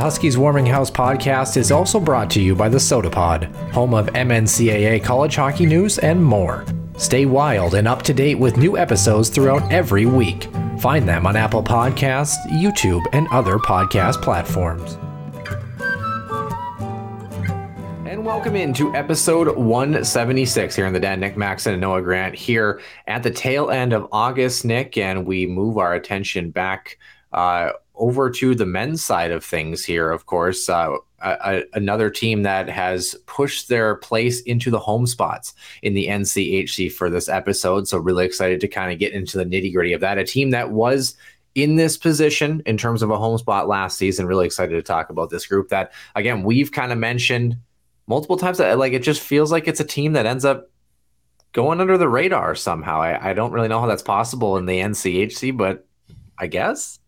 Huskies Warming House podcast is also brought to you by the Sota Pod, home of MNCAA college hockey news and more. Stay wild and up to date with new episodes throughout every week. Find them on Apple Podcasts, YouTube, and other podcast platforms. And welcome into episode 176 here in the Den. Nick Maxon and Noah Grant here at the tail end of August, Nick, and we move our attention back uh, over to the men's side of things here. Of course, uh, a, a- another team that has pushed their place into the home spots in the NCHC for this episode. So, really excited to kind of get into the nitty gritty of that. A team that was in this position in terms of a home spot last season. Really excited to talk about this group that, again, we've kind of mentioned multiple times that like it just feels like it's a team that ends up going under the radar somehow. I, I don't really know how that's possible in the NCHC, but I guess.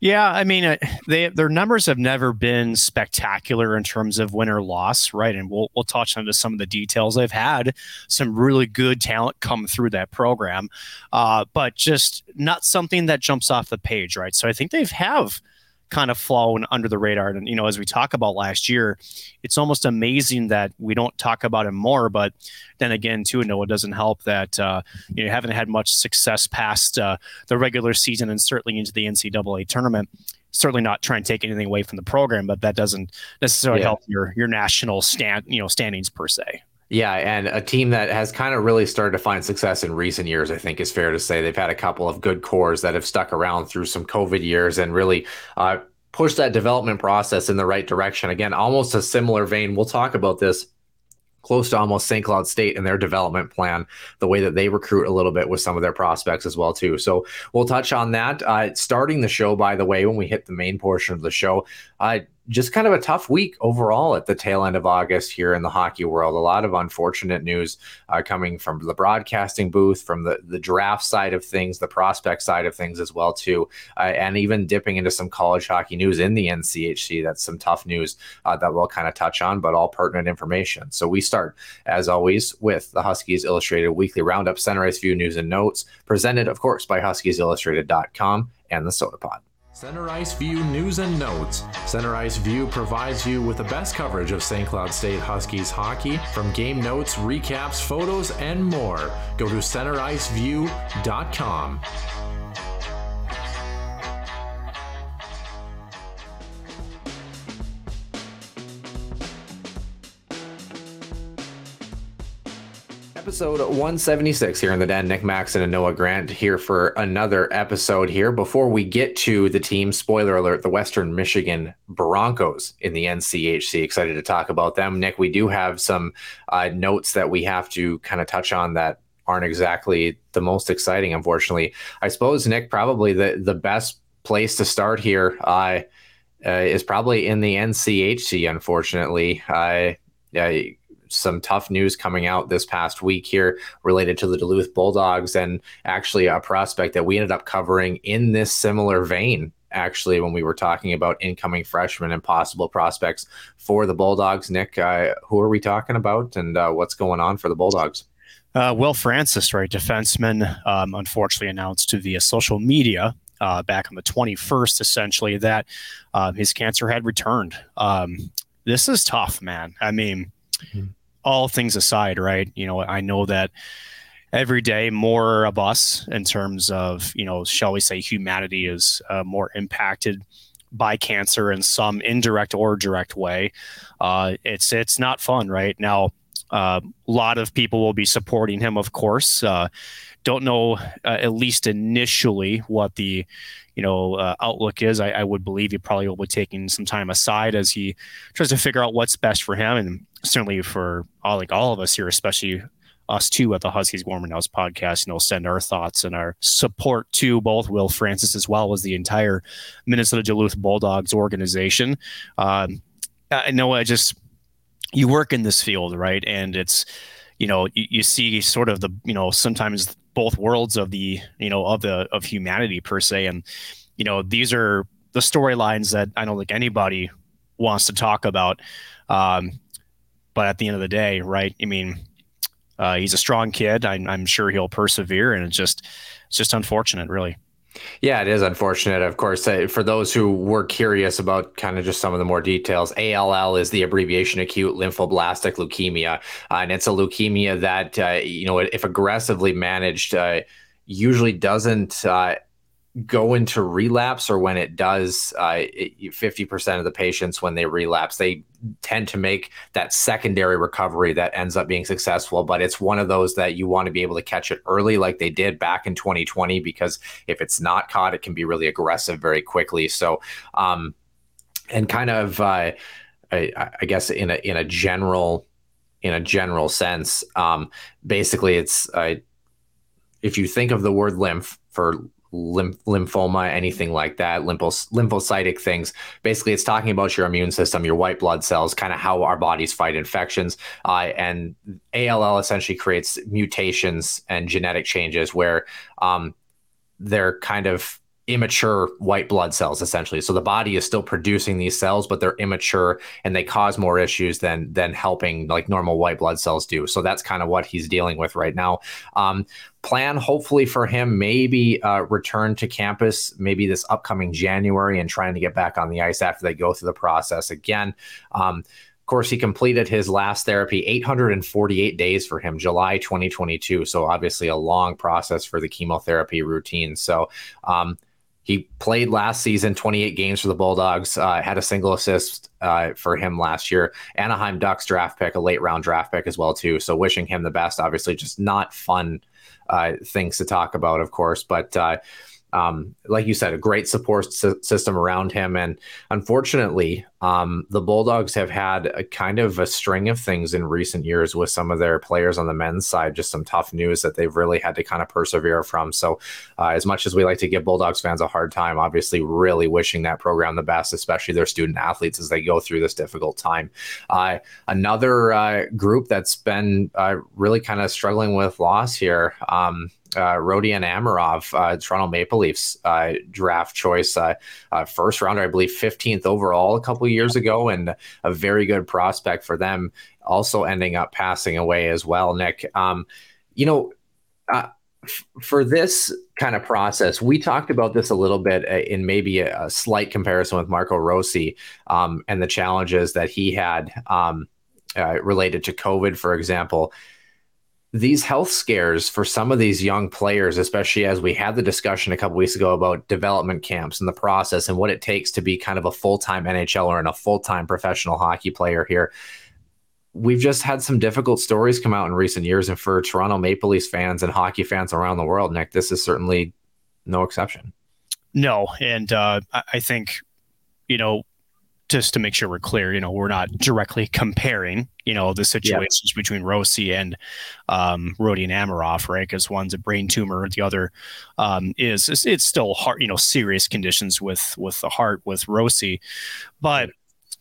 Yeah, I mean, uh, they their numbers have never been spectacular in terms of win or loss, right? And we'll we'll touch into some of the details. They've had some really good talent come through that program, uh, but just not something that jumps off the page, right? So I think they've have kind of flown under the radar. And you know, as we talk about last year, it's almost amazing that we don't talk about it more. But then again, too, no, it doesn't help that uh, you know haven't had much success past uh, the regular season and certainly into the NCAA tournament. Certainly not trying to take anything away from the program, but that doesn't necessarily Yeah. help your your national stand you know standings per se. Yeah, and a team that has kind of really started to find success in recent years, I think is fair to say. They've had a couple of good cores that have stuck around through some COVID years and really uh, pushed that development process in the right direction. Again, almost a similar vein. We'll talk about this close to almost St. Cloud State and their development plan, the way that they recruit a little bit with some of their prospects as well too. So we'll touch on that. Uh, starting the show, by the way, when we hit the main portion of the show, uh, just kind of a tough week overall at the tail end of August here in the hockey world. A lot of unfortunate news uh, coming from the broadcasting booth, from the the draft side of things, the prospect side of things as well too, uh, and even dipping into some college hockey news in the NCHC. That's some tough news uh, that we'll kind of touch on, but all pertinent information. So we start as always with the Huskies Illustrated Weekly Roundup, Center Ice View News and Notes, presented of course by HuskiesIllustrated.com and the Sota Pod. Center Ice View News and Notes. Center Ice View provides you with the best coverage of St. Cloud State Huskies hockey from game notes, recaps, photos, and more. Go to centericeview.com. Episode 176 here in the den. Nick Maxon and Noah Grant here for another episode here. Before we get to the team, spoiler alert, the Western Michigan Broncos in the NCHC. Excited to talk about them. Nick, we do have some uh, notes that we have to kind of touch on that aren't exactly the most exciting, unfortunately. I suppose, Nick, probably the, the best place to start here uh, uh, is probably in the NCHC, unfortunately. Uh, some tough news coming out this past week here related to the Duluth Bulldogs and actually a prospect that we ended up covering in this similar vein. Actually, when we were talking about incoming freshmen and possible prospects for the Bulldogs, Nick, uh, who are we talking about and uh, what's going on for the Bulldogs? Uh, Will Francis, right, defenseman, um, unfortunately announced via social media uh, back on the 21st, essentially, that uh, his cancer had returned. Um, this is tough, man. I mean, all things aside, right? You know, I know that every day more of us in terms of you know shall we say humanity is uh, more impacted by cancer in some indirect or direct way. Uh, it's it's not fun right? Now uh, a lot of people will be supporting him of course. Uh, don't know uh, at least initially what the you know uh, outlook is. I, I, would believe he probably will be taking some time aside as he tries to figure out what's best for him. And certainly for all like all of us here especially us too at the Huskies Warming House podcast, and know, send our thoughts and our support to both Will Francis as well as the entire Minnesota Duluth Bulldogs organization. Um, I know I just you work in this field, right? And it's you know you, you see sort of the you know sometimes both worlds of the you know of the of humanity per se, and you know these are the storylines that I don't think anybody wants to talk about. Um, but at the end of the day, right? I mean, uh, he's a strong kid. I'm, I'm sure he'll persevere, and it's just it's just unfortunate, really. Yeah, it is unfortunate. Of course, uh, for those who were curious about kind of just some of the more details, ALL is the abbreviation acute lymphoblastic leukemia, uh, and it's a leukemia that uh, you know if aggressively managed, uh, usually doesn't uh, go into relapse or when it does uh, 50% of the patients when they relapse they tend to make that secondary recovery that ends up being successful. But it's one of those that you want to be able to catch it early like they did back in 2020 because if it's not caught it can be really aggressive very quickly. So um and kind of uh, I, I guess in a in a general in a general sense um basically it's uh, if you think of the word lymph for lymphoma, anything like that, lymphos- lymphocytic things. Basically, it's talking about your immune system, your white blood cells, kind of how our bodies fight infections. Uh, and ALL essentially creates mutations and genetic changes where um, they're kind of immature white blood cells essentially so the body is still producing these cells but they're immature and they cause more issues than than helping like normal white blood cells do so that's kind of what he's dealing with right now um, plan hopefully for him maybe uh, return to campus maybe this upcoming january and trying to get back on the ice after they go through the process again um, of course, he completed his last therapy 848 days for him, July 2022. So, obviously, a long process for the chemotherapy routine. So, um, he played last season, 28 games for the Bulldogs, uh, had a single assist uh, for him last year. Anaheim Ducks draft pick, a late round draft pick as well, too. So wishing him the best. Obviously, just not fun uh, things to talk about, of course. But uh, um, like you said, a great support system around him. And unfortunately, um, the Bulldogs have had a kind of a string of things in recent years with some of their players on the men's side, just some tough news that they've really had to kind of persevere from. So, uh, as much as we like to give Bulldogs fans a hard time, obviously, really wishing that program the best, especially their student athletes as they go through this difficult time. Uh, another uh, group that's been uh, really kind of struggling with loss here. Um, uh, Rodion Amirov, uh, Toronto Maple Leafs uh, draft choice, uh, uh, first rounder, I believe, 15th overall a couple years ago, and a very good prospect for them. Also ending up passing away as well. Nick, um, you know, uh, f- for this kind of process, we talked about this a little bit in maybe a, a slight comparison with Marco Rossi um, and the challenges that he had um, related to COVID, for example these health scares for some of these young players, especially as we had the discussion a couple weeks ago about development camps and the process and what it takes to be kind of a full time NHLer and a full time professional hockey player here. We've just had some difficult stories come out in recent years. And for Toronto Maple Leafs fans and hockey fans around the world, Nick, this is certainly no exception. No. And uh, I think, you know, just to make sure we're clear, you know, we're not directly comparing, you know, the situations between Rossi and um, Rodion Amirov, right? Because one's a brain tumor, the other um, is it's, it's still heart, you know, serious conditions with with the heart with Rossi, but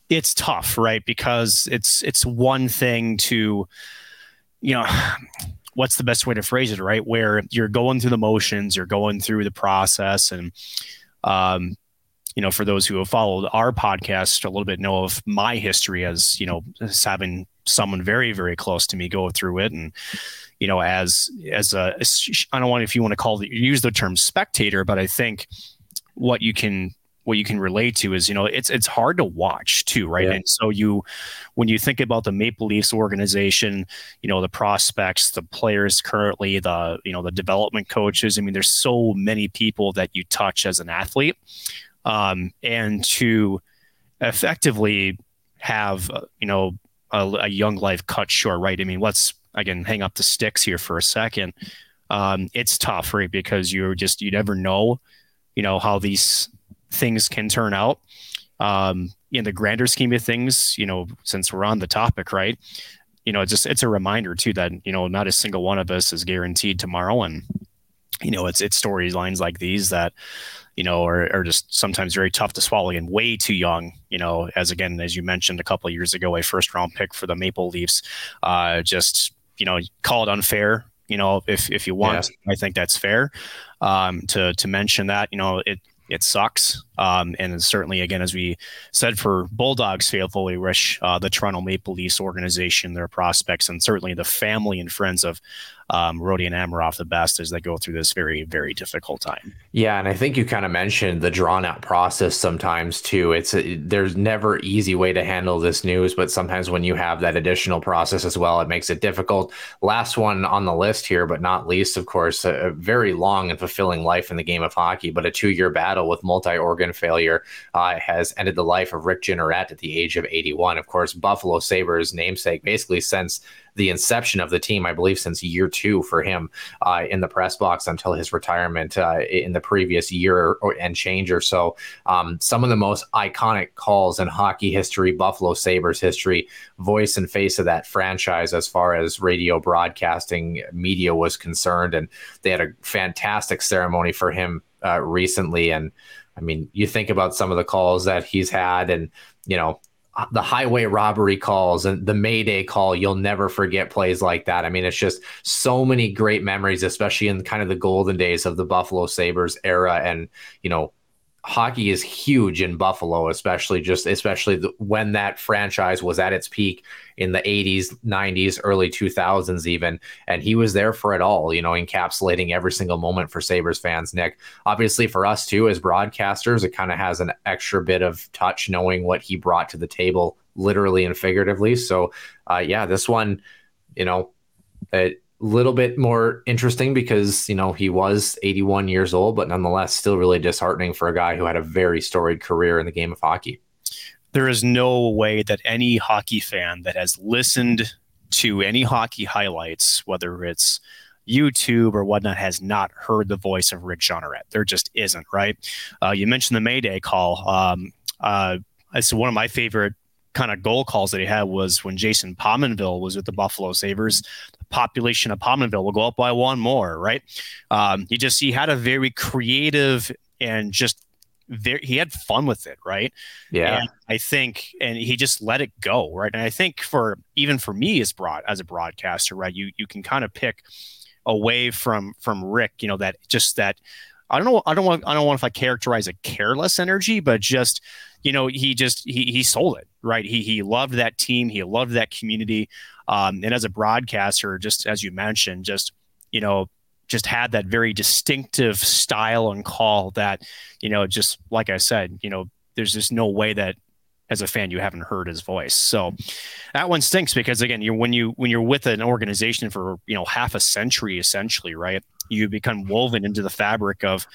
it's tough, right? Because it's it's one thing to, you know. What's the best way to phrase it, right? Where you're going through the motions, you're going through the process, and um, you know, for those who have followed our podcast a little bit, know of my history as you know, as having someone very, very close to me go through it, and you know, as as a, I don't want if you want to call it use the term spectator, but I think what you can what you can relate to is you know it's it's hard to watch too right? Yeah. and so you when you think about the maple leafs organization you know the prospects the players currently the you know the development coaches i mean there's so many people that you touch as an athlete um, and to effectively have uh, you know a, a, young life cut short right i mean let's again hang up the sticks here for a second um, it's tough right because you're just you never know you know how these things can turn out. Um, in the grander scheme of things, you know, since we're on the topic, right? You know, it's just it's a reminder too that you know not a single one of us is guaranteed tomorrow, and you know, it's it's storylines like these that you know or, are just sometimes very tough to swallow and way too young. You know, as again as you mentioned a couple years ago, a first round pick for the Maple Leafs, uh, just you know, call it unfair you know if if you want yeah. i think that's fair um, to to mention that you know it it sucks. Um, and certainly, again, as we said for Bulldogs faithful, we wish uh, the Toronto Maple Leafs organization, their prospects, and certainly the family and friends of um, Rodion Amirov the best as they go through this very, very difficult time. Yeah, and I think you kind of mentioned the drawn out process sometimes too. It's a, there's never easy way to handle this news, but sometimes when you have that additional process as well, it makes it difficult. Last one on the list here, but not least, of course, a, a very long and fulfilling life in the game of hockey, but a two year battle with multi organ failure uh, has ended the life of Rick Jeanneret at the age of 81. Of course, Buffalo Sabres namesake, basically since the inception of the team, I believe, since year two for him uh, in the press box until his retirement uh, in the previous year or, and change or so. Um, some of the most iconic calls in hockey history, Buffalo Sabres history, voice and face of that franchise as far as radio broadcasting media was concerned. And they had a fantastic ceremony for him uh, recently. And I mean, you think about some of the calls that he's had, and you know, the highway robbery calls and the Mayday call, you'll never forget plays like that. I mean, it's just so many great memories, especially in kind of the golden days of the Buffalo Sabres era. And, you know, hockey is huge in Buffalo, especially just especially the, when that franchise was at its peak in the 80s, 90s, early 2000s even, and he was there for it all, you know, encapsulating every single moment for Sabres fans. Nick, obviously for us too as broadcasters, it kind of has an extra bit of touch knowing what he brought to the table, literally and figuratively. So, uh, yeah, this one, you know, it little bit more interesting because you know he was 81 years old but nonetheless still really disheartening for a guy who had a very storied career in the game of hockey there is no way that any hockey fan that has listened to any hockey highlights whether it's YouTube or whatnot has not heard the voice of Rick Jeanneret. There just isn't, right? Uh, you mentioned the Mayday call. Um, uh, it's one of my favorite kind of goal calls that he had was when Jason Pominville was with the Buffalo Sabres. Population of Pominville will go up by one more, right? Um, he just he had a very creative and just very he had fun with it, right? Yeah, and I think, and he just let it go, right? And I think for even for me as broad as a broadcaster, right, you you can kind of pick away from from Rick, you know, that just that I don't know. I don't want. I don't want if I characterize a careless energy, but just you know, he just he he sold it right. He he loved that team. He loved that community. Um, and as a broadcaster, just as you mentioned, just you know, just had that very distinctive style and call that you know, just like I said, you know, there's just no way that as a fan you haven't heard his voice. So that one stinks because again, you when you when you're with an organization for you know half a century essentially, right? You become woven into the fabric of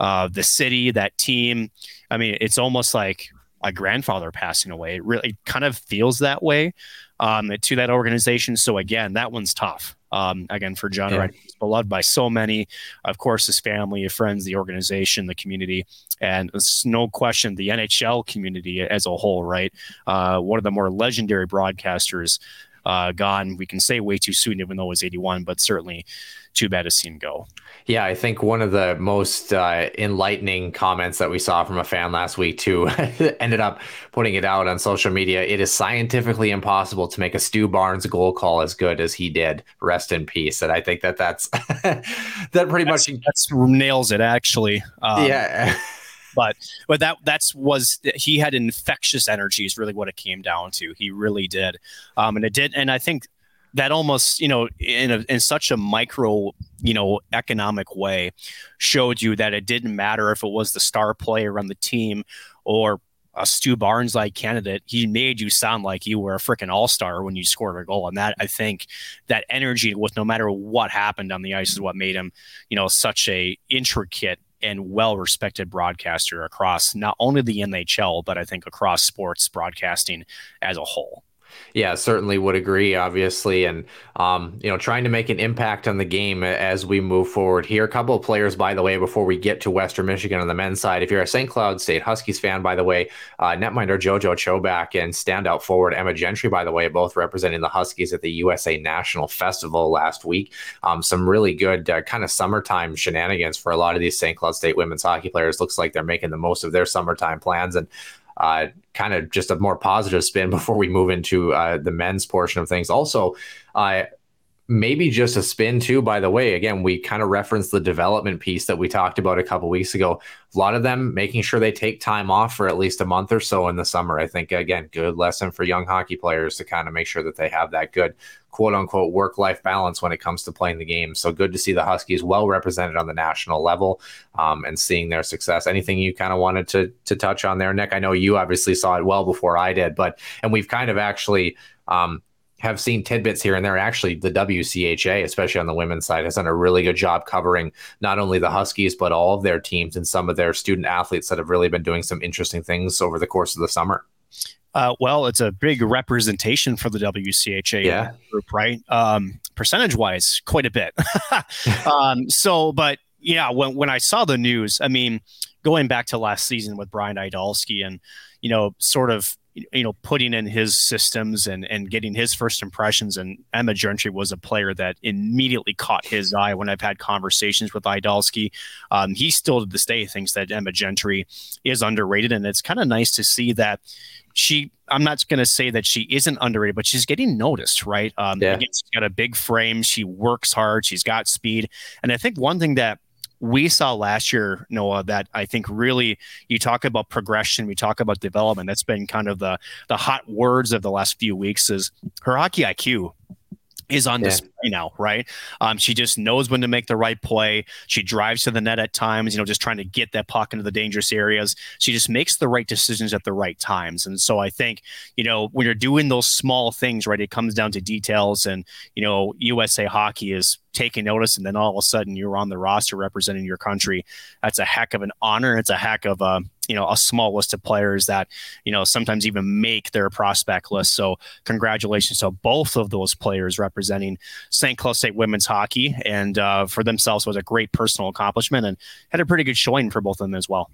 uh, the city, that team. I mean, it's almost like a grandfather passing away. It really kind of feels that way um, to that organization. So again, that one's tough. Um, again, for John, yeah. he's beloved by so many. Of course, his family, his friends, the organization, the community, and it's no question the NHL community as a whole. Right, uh, one of the more legendary broadcasters uh, gone. We can say way too soon, even though it was 81, but certainly too bad to see him go. Yeah, I think one of the most uh, enlightening comments that we saw from a fan last week too ended up putting it out on social media. It is scientifically impossible to make a Stu Barnes goal call as good as he did. Rest in peace. And I think that that's that pretty that's, much that's nails it actually. Um, yeah. but but that that's was he had infectious energy is really what it came down to. He really did, um, and it did. And I think that almost you know in a, in such a micro you know economic way showed you that it didn't matter if it was the star player on the team or a Stu Barnes like candidate, he made you sound like you were a freaking all star when you scored a goal. And that I think that energy with no matter what happened on the ice is what made him, you know, such a intricate and well respected broadcaster across not only the NHL, but I think across sports broadcasting as a whole. Yeah, certainly would agree, obviously. And, um, you know, trying to make an impact on the game as we move forward here. A couple of players, by the way, before we get to Western Michigan on the men's side. If you're a St. Cloud State Huskies fan, by the way, uh, netminder JoJo Chobak and standout forward Emma Gentry, by the way, both representing the Huskies at the USA National Festival last week. Um, some really good uh, kind of summertime shenanigans for a lot of these St. Cloud State women's hockey players. Looks like they're making the most of their summertime plans. And uh, kind of just a more positive spin before we move into uh, the men's portion of things. Also, uh, maybe just a spin too. By the way again we kind of referenced the development piece that we talked about a couple weeks ago. A lot of them making sure they take time off for at least a month or so in the summer i think again good lesson for young hockey players to kind of make sure that they have that good quote unquote work life balance when it comes to playing the game. So good to see the huskies well represented on the national level um, and seeing their success. Anything you kind of wanted to to touch on there nick? I know you obviously saw it well before i did but and we've kind of actually um, have seen tidbits here and there. Actually, the WCHA, especially on the women's side, has done a really good job covering not only the Huskies, but all of their teams and some of their student athletes that have really been doing some interesting things over the course of the summer. Uh, well, it's a big representation for the WCHA yeah. group, right? Um, percentage wise, quite a bit. um, so, but yeah, when, when I saw the news, I mean, going back to last season with Brian Idalski and, you know, sort of you know, putting in his systems and and getting his first impressions. And Emma Gentry was a player that immediately caught his eye when I've had conversations with Idalski. Um, he still to this day thinks that Emma Gentry is underrated, and it's kind of nice to see that she. I'm not going to say that she isn't underrated, but she's getting noticed, right? Um, yeah. Again, she's got a big frame. She works hard. She's got speed, and I think one thing that we saw last year, Noah, that I think really you talk about progression, we talk about development. That's been kind of the the hot words of the last few weeks is her hockey IQ is on yeah. display now, right? Um, she just knows when to make the right play. She drives to the net at times, you know, just trying to get that puck into the dangerous areas. She just makes the right decisions at the right times. And so I think, you know, when you're doing those small things, right, it comes down to details. And, you know, USA hockey is taking notice and then all of a sudden you're on the roster representing your country. That's a heck of an honor. It's a heck of a, you know a small list of players that you know sometimes even make their prospect list. So congratulations to both of those players representing St. Cloud State women's hockey, and uh, for themselves was a great personal accomplishment and had a pretty good showing for both of them as well.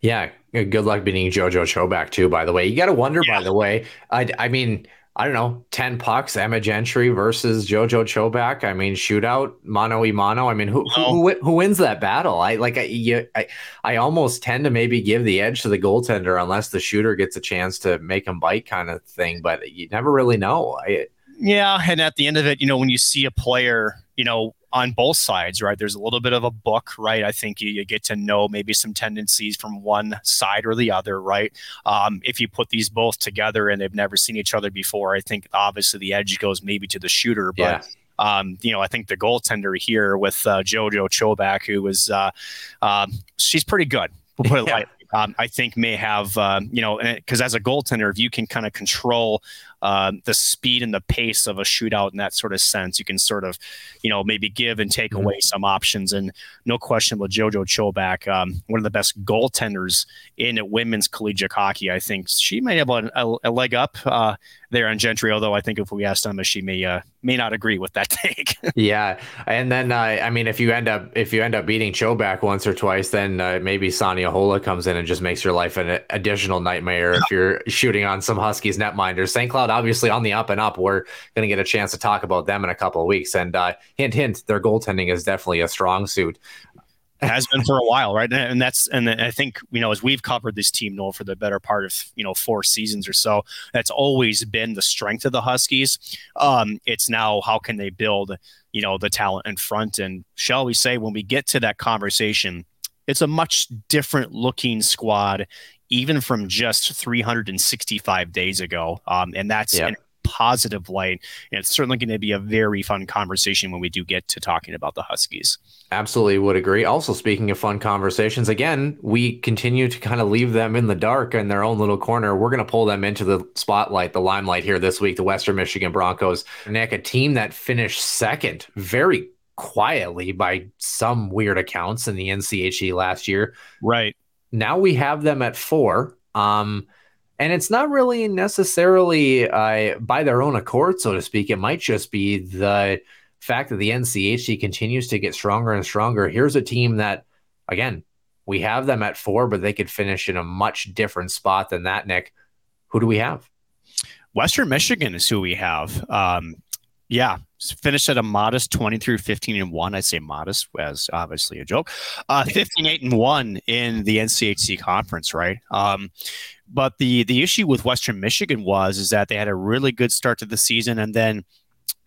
Yeah, good luck beating JoJo Chobak too. By the way, you got to wonder. Yeah. By the way, I I mean I don't know, 10 pucks, Emma Gentry versus Jojo Chobak. I mean, shootout, mano y mano. I mean, who, who, who, who wins that battle? I like, I, you, I, I almost tend to maybe give the edge to the goaltender unless the shooter gets a chance to make him bite kind of thing, but you never really know. I, yeah. And at the end of it, you know, when you see a player, you know, on both sides, right? There's a little bit of a book, right? I think you, you get to know maybe some tendencies from one side or the other, right? Um, if you put these both together and they've never seen each other before, I think obviously the edge goes maybe to the shooter, but. Yeah. Um, you know, I think the goaltender here with uh, JoJo Chobak, who was, uh, uh, she's pretty good. We'll put it yeah. lightly. Um, I think may have, uh, you know, because as a goaltender, if you can kind of control uh, the speed and the pace of a shootout in that sort of sense. You can sort of, you know, maybe give and take mm-hmm. away some options. And no question with JoJo Chobak, um, one of the best goaltenders in women's collegiate hockey. I think she may have a, a, a leg up uh, there on Gentry. Although I think if we asked Emma, she may uh, may not agree with that take. yeah, and then uh, I mean, if you end up if you end up beating Chobak once or twice, then uh, maybe Sanni Ahola comes in and just makes your life an additional nightmare if you're shooting on some Huskies netminders. St. Cloud obviously on the up and up. We're going to get a chance to talk about them in a couple of weeks. And uh, hint, hint, their goaltending is definitely a strong suit. Has been for a while, right? And that's and I think you know as we've covered this team, Noah, for the better part of you know four seasons or so, that's always been the strength of the Huskies. Um, it's now how can they build you know the talent in front, and shall we say when we get to that conversation, it's a much different looking squad even from just 365 days ago. Um, and that's yep. in positive light. And it's certainly going to be a very fun conversation when we do get to talking about the Huskies. Absolutely would agree. Also, speaking of fun conversations, again, we continue to kind of leave them in the dark in their own little corner. We're going to pull them into the spotlight, the limelight here this week, the Western Michigan Broncos. Nick, a team that finished second very quietly by some weird accounts in the NCHC last year. Right. Now we have them at four. Um, and it's not really necessarily uh, by their own accord, so to speak. It might just be the fact that the NCHC continues to get stronger and stronger. Here's a team that, again, we have them at four, but they could finish in a much different spot than that, Nick. Who do we have? Western Michigan is who we have. Um, yeah, finished at a modest 20 through 15 and 1 i say modest as obviously a joke. Uh 15 8 and 1 in the nchc conference right? Um but the the issue with western michigan was is that they had a really good start to the season and then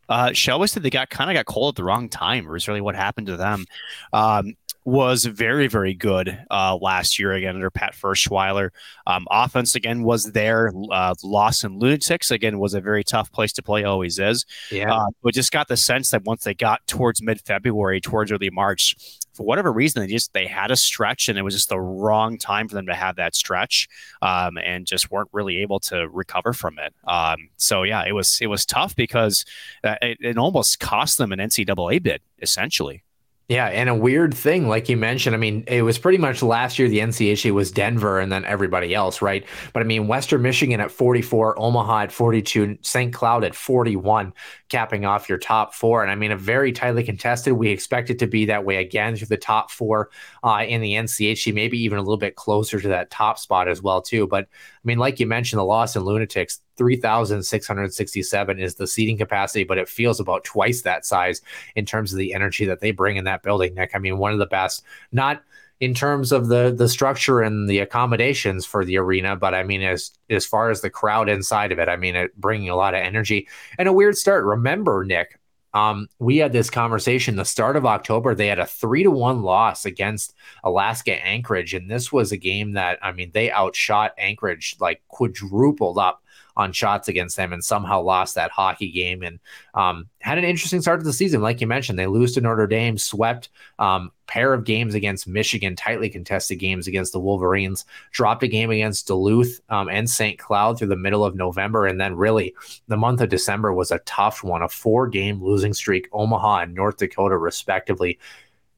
uh, shall we say they got kind of got cold at the wrong time, or is really what happened to them. Um, was very, very good uh, last year again under Pat Ferschweiler. Um, offense again was there. Uh, Lawson Lunatics again was a very tough place to play, always is. Yeah. Uh, but just got the sense that once they got towards mid February, towards early March, for whatever reason, they just they had a stretch, and it was just the wrong time for them to have that stretch, um, and just weren't really able to recover from it. Um, so yeah, it was it was tough because uh, it, it almost cost them an NCAA bid essentially. Yeah, and a weird thing, like you mentioned, I mean, it was pretty much last year the NCHC was Denver and then everybody else, right? But I mean, Western Michigan at 44, Omaha at 42, St. Cloud at 41, capping off your top four. And I mean, a very tightly contested. We expect it to be that way again through the top four uh, in the NCHC, maybe even a little bit closer to that top spot as well, too. But I mean, like you mentioned, the Lawson Lunatics, 3,667 is the seating capacity, but it feels about twice that size in terms of the energy that they bring in that building, Nick. I mean, one of the best, not in terms of the the structure and the accommodations for the arena, but I mean, as as far as the crowd inside of it, I mean, it bringing a lot of energy and a weird start. Remember, Nick, um, we had this conversation the start of October. They had a three to one loss against Alaska Anchorage, and this was a game that I mean they outshot Anchorage like quadrupled up on shots against them and somehow lost that hockey game and um, had an interesting start to the season. Like you mentioned, they lose to Notre Dame, swept um, pair of games against Michigan, tightly contested games against the Wolverines, dropped a game against Duluth um, and St. Cloud through the middle of November. And then really the month of December was a tough one, a four game losing streak, Omaha and North Dakota, respectively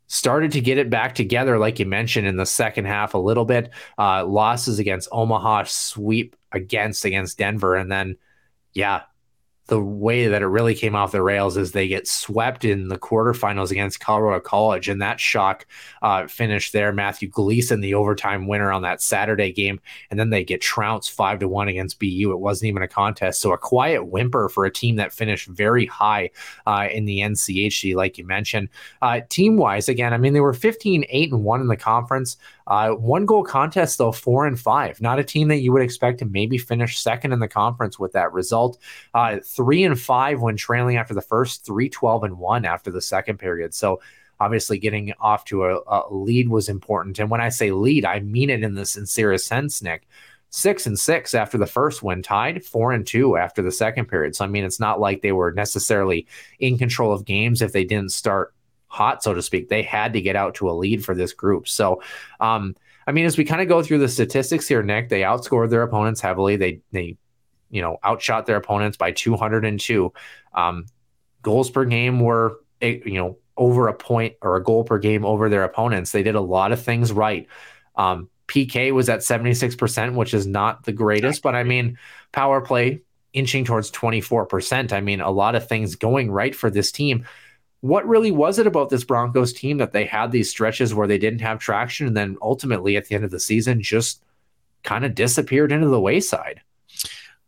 started to get it back together, like you mentioned in the second half a little bit. Uh, losses against Omaha, sweep against against Denver, and then yeah, the way that it really came off the rails is they get swept in the quarterfinals against Colorado College, and that shock uh, finish there. Matthew Gleason, the overtime winner on that Saturday game, and then they get trounced five to one against BU. It wasn't even a contest, so a quiet whimper for a team that finished very high uh, in the NCHC, like you mentioned. Uh, team wise, again, I mean they were 15, eight and one in the conference. Uh, one goal contest, though, four and five. Not a team that you would expect to maybe finish second in the conference with that result. Uh, three and five when trailing after the first, three, 12 and one after the second period. So, obviously, getting off to a, a lead was important. And when I say lead, I mean it in the sincerest sense, Nick six and six after the first when tied, four and two after the second period. So I mean, it's not like they were necessarily in control of games if they didn't start hot, so to speak. They had to get out to a lead for this group. So, um, I mean, as we kind of go through the statistics here, Nick, they outscored their opponents heavily. They they you know outshot their opponents by 202. Um, goals per game were eh, you know over a point or a goal per game over their opponents. They did a lot of things right. Um, PK was at 76%, which is not the greatest, but I mean, power play inching towards 24%. I mean, a lot of things going right for this team what really was it about this Broncos team that they had these stretches where they didn't have traction and then ultimately at the end of the season just kind of disappeared into the wayside?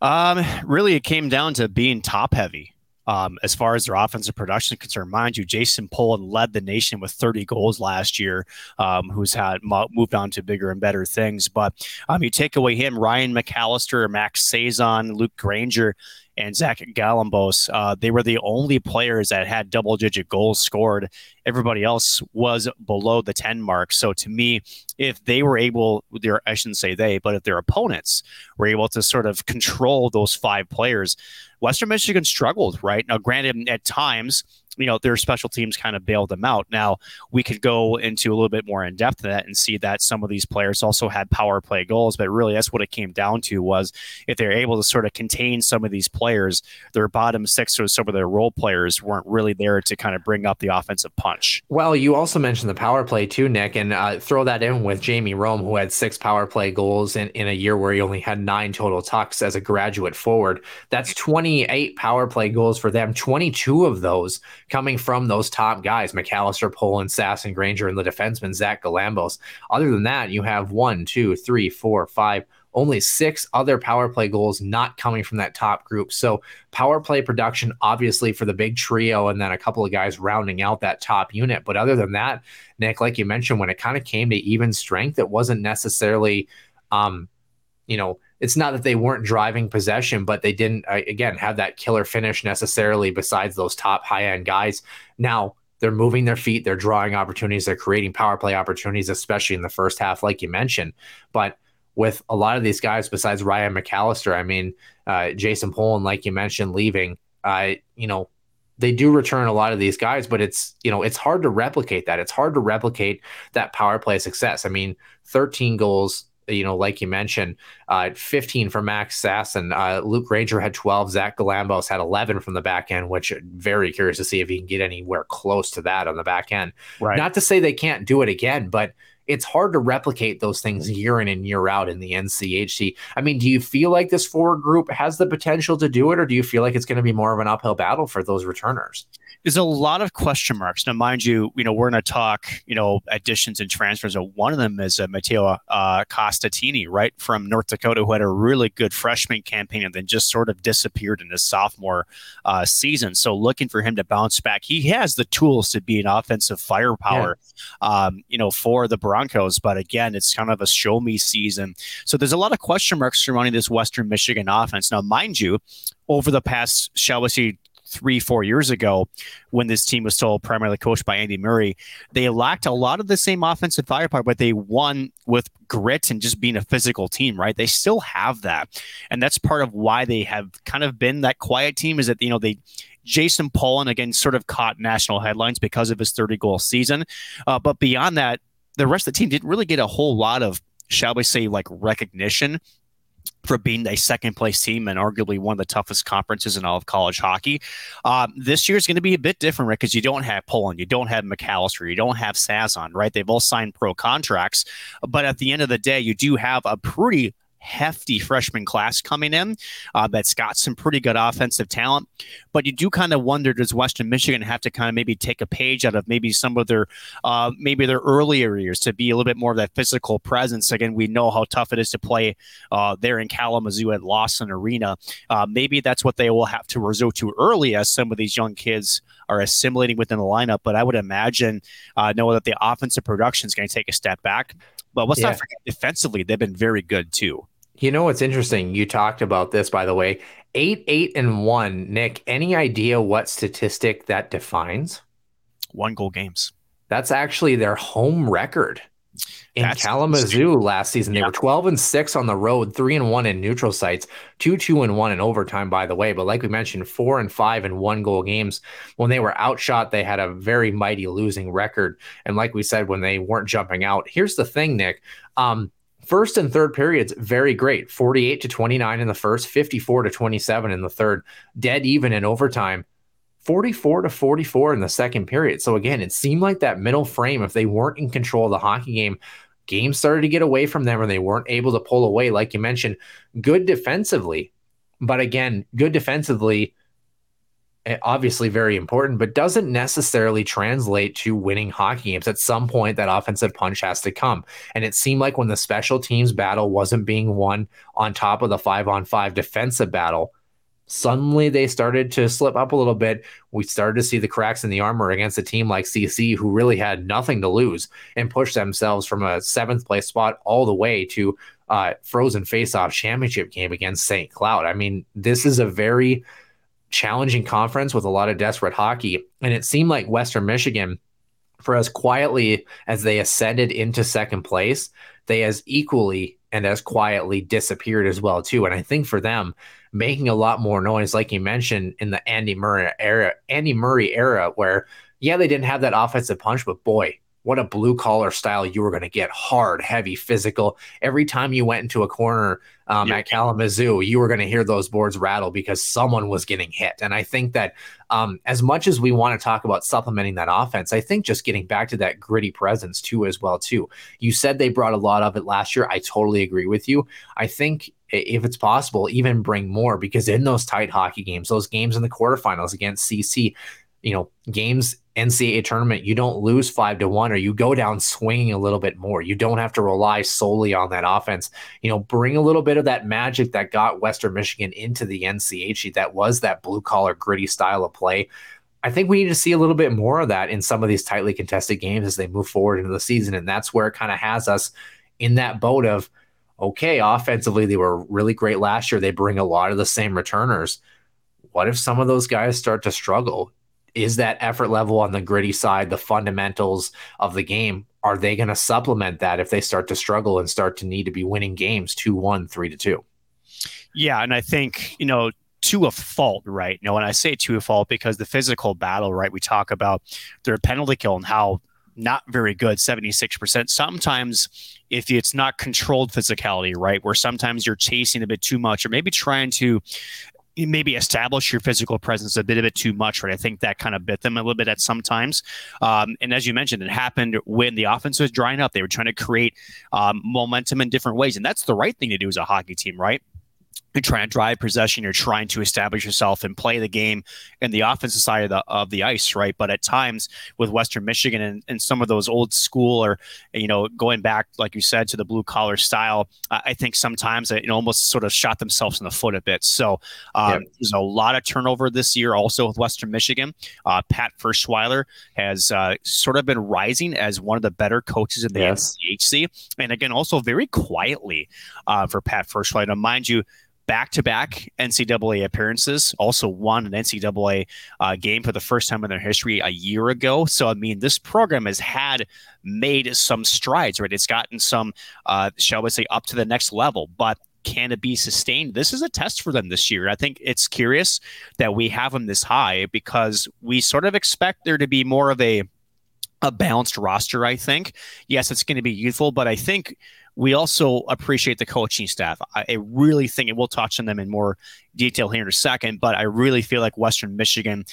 Um, really, it came down to being top heavy. Um, as far as their offensive production is concerned, mind you, Jason Polin led the nation with 30 goals last year, um, who's had moved on to bigger and better things. But um, you take away him, Ryan McAllister, Max Sasson, Luke Grainger, and Zach Galambos. Uh, they were the only players that had double digit goals scored. Everybody else was below the 10 mark. So to me, if they were able, their I shouldn't say they, but if their opponents were able to sort of control those five players, Western Michigan struggled, right? Now, granted, at times, you know, their special teams kind of bailed them out. Now, we could go into a little bit more in depth of that and see that some of these players also had power play goals, but really that's what it came down to was if they're able to sort of contain some of these players, their bottom six or some of their role players weren't really there to kind of bring up the offensive punch. Well, you also mentioned the power play too, Nick, and uh, throw that in with Jamie Rome, who had six power play goals in, in a year where he only had nine total tucks as a graduate forward. That's 28 power play goals for them, 22 of those coming from those top guys, McAllister, Polin, Sass, and Grainger, and the defenseman, Zach Galambos. Other than that, you have one, two, three, four, five, only six other power play goals not coming from that top group. So power play production, obviously for the big trio, and then a couple of guys rounding out that top unit. But other than that, Nick, like you mentioned, when it kind of came to even strength, it wasn't necessarily, um, you know, it's not that they weren't driving possession, but they didn't again have that killer finish necessarily. Besides those top high end guys, now they're moving their feet, they're drawing opportunities, they're creating power play opportunities, especially in the first half, like you mentioned. But with a lot of these guys, besides Ryan McAllister, I mean, uh, Jason Polin, like you mentioned, leaving, uh, you know, they do return a lot of these guys, but it's you know it's hard to replicate that. It's hard to replicate that power play success. I mean, 13 goals, you know, like you mentioned, uh, 15 for Max Sasson. Uh, Luke Grainger had 12. Zach Galambos had 11 from the back end, which very curious to see if he can get anywhere close to that on the back end. Right. Not to say they can't do it again, but it's hard to replicate those things year in and year out in the NCHC. I mean, do you feel like this forward group has the potential to do it, or do you feel like it's going to be more of an uphill battle for those returners? There's a lot of question marks. Now, mind you, you know, we're going to talk, you know, additions and transfers. One of them is uh, Matteo uh, Costantini, right, from North Dakota, who had a really good freshman campaign and then just sort of disappeared in his sophomore uh, season. So looking for him to bounce back, he has the tools to be an offensive firepower, yeah. um, you know, for the Broncos. But again, it's kind of a show me season. So there's a lot of question marks surrounding this Western Michigan offense. Now, mind you, over the past, shall we say, three, four years ago, when this team was still primarily coached by Andy Murray, they lacked a lot of the same offensive firepower, but they won with grit and just being a physical team, right? They still have that. And that's part of why they have kind of been that quiet team is that, you know, they, Jason Polin, again, sort of caught national headlines because of his 30 goal season. Uh, but beyond that, the rest of the team didn't really get a whole lot of, shall we say, like recognition for being a second place team and arguably one of the toughest conferences in all of college hockey. Um, this year is going to be a bit different, right? Because you don't have Polin, you don't have McAllister, you don't have Sasson, right? They've all signed pro contracts. But at the end of the day, you do have a pretty hefty freshman class coming in uh, that's got some pretty good offensive talent. But you do kind of wonder does Western Michigan have to kind of maybe take a page out of maybe some of their uh, maybe their earlier years to be a little bit more of that physical presence. Again, we know how tough it is to play uh, there in Kalamazoo at Lawson Arena. Uh, maybe that's what they will have to resort to early as some of these young kids are assimilating within the lineup. But I would imagine uh, that the offensive production is going to take a step back. But let's yeah. not forget defensively, they've been very good too. You know what's interesting? You talked about this, by the way. Eight, eight, and one. Nick, any idea what statistic that defines? One goal games. That's actually their home record in That's Kalamazoo last season. They yeah. were 12 and 6 on the road, 3 and 1 in neutral sites, 2 2 and 1 in overtime, by the way. But like we mentioned, 4 and 5 in one goal games. When they were outshot, they had a very mighty losing record. And like we said, when they weren't jumping out, here's the thing, Nick. Um, First and third periods, very great. 48 to 29 in the first, 54 to 27 in the third, dead even in overtime. 44 to 44 in the second period. So again, it seemed like that middle frame, if they weren't in control of the hockey game, games started to get away from them and they weren't able to pull away. Like you mentioned, good defensively. But again, good defensively Eh, obviously very important, but doesn't necessarily translate to winning hockey games. At some point, that offensive punch has to come. And it seemed like when the special teams battle wasn't being won on top of the five on five defensive battle, suddenly they started to slip up a little bit. We started to see the cracks in the armor against a team like CC, who really had nothing to lose and pushed themselves from a seventh place spot all the way to uh, frozen face-off championship game against St. Cloud. I mean, this is a very challenging conference with a lot of desperate hockey. And it seemed like Western Michigan, for as quietly as they ascended into second place, they as equally and as quietly disappeared as well too. And I think for them, making a lot more noise, like you mentioned in the Andy Murray era, Andy Murray era, where yeah, they didn't have that offensive punch, but boy, what a blue collar style you were going to get hard, heavy, physical. Every time you went into a corner um, at Kalamazoo, you were going to hear those boards rattle because someone was getting hit. And I think that um, as much as we want to talk about supplementing that offense, I think just getting back to that gritty presence too, as well too. You said they brought a lot of it last year. I totally agree with you. I think if it's possible, even bring more because in those tight hockey games, those games in the quarterfinals against CC, you know, games NCAA tournament, you don't lose five to one or you go down swinging a little bit more. You don't have to rely solely on that offense. You know, bring a little bit of that magic that got Western Michigan into the NCHC. That was that blue collar, gritty style of play. I think we need to see a little bit more of that in some of these tightly contested games as they move forward into the season. And that's where it kind of has us in that boat of, okay, offensively, they were really great last year. They bring a lot of the same returners. What if some of those guys start to struggle? Is that effort level on the gritty side, the fundamentals of the game, are they going to supplement that if they start to struggle and start to need to be winning games 2 1, 3 to 2? Yeah. And I think, you know, to a fault, right? You know, when I say to a fault, because the physical battle, right, we talk about their penalty kill and how not very good 76% sometimes if it's not controlled physicality right where sometimes you're chasing a bit too much or maybe trying to maybe establish your physical presence a bit, a bit too much, right? I think that kind of bit them a little bit at sometimes. Um, and as you mentioned, it happened when the offense was drying up. They were trying to create um, momentum in different ways, and that's the right thing to do as a hockey team, right? You're trying to drive possession, you're trying to establish yourself and play the game in the offensive side of the of the ice, right? But at times with Western Michigan and, and some of those old school or you know going back, like you said, to the blue collar style, I think sometimes it almost sort of shot themselves in the foot a bit. So um, yeah. there's a lot of turnover this year, also with Western Michigan. Uh, Pat Ferschweiler has uh, sort of been rising as one of the better coaches in the yes. NCHC, and again, also very quietly uh, for Pat Ferschweiler. Mind you back to back NCAA appearances, also won an NCAA uh, game for the first time in their history a year ago. So, I mean, this program has had made some strides, right? It's gotten some, uh, shall we say, up to the next level, but can it be sustained? This is a test for them this year. I think it's curious that we have them this high because we sort of expect there to be more of a a balanced roster, I think. Yes, it's going to be youthful, but I think we also appreciate the coaching staff. I, really think, and we'll touch on them in more detail here in a second, but I really feel like Western Michigan,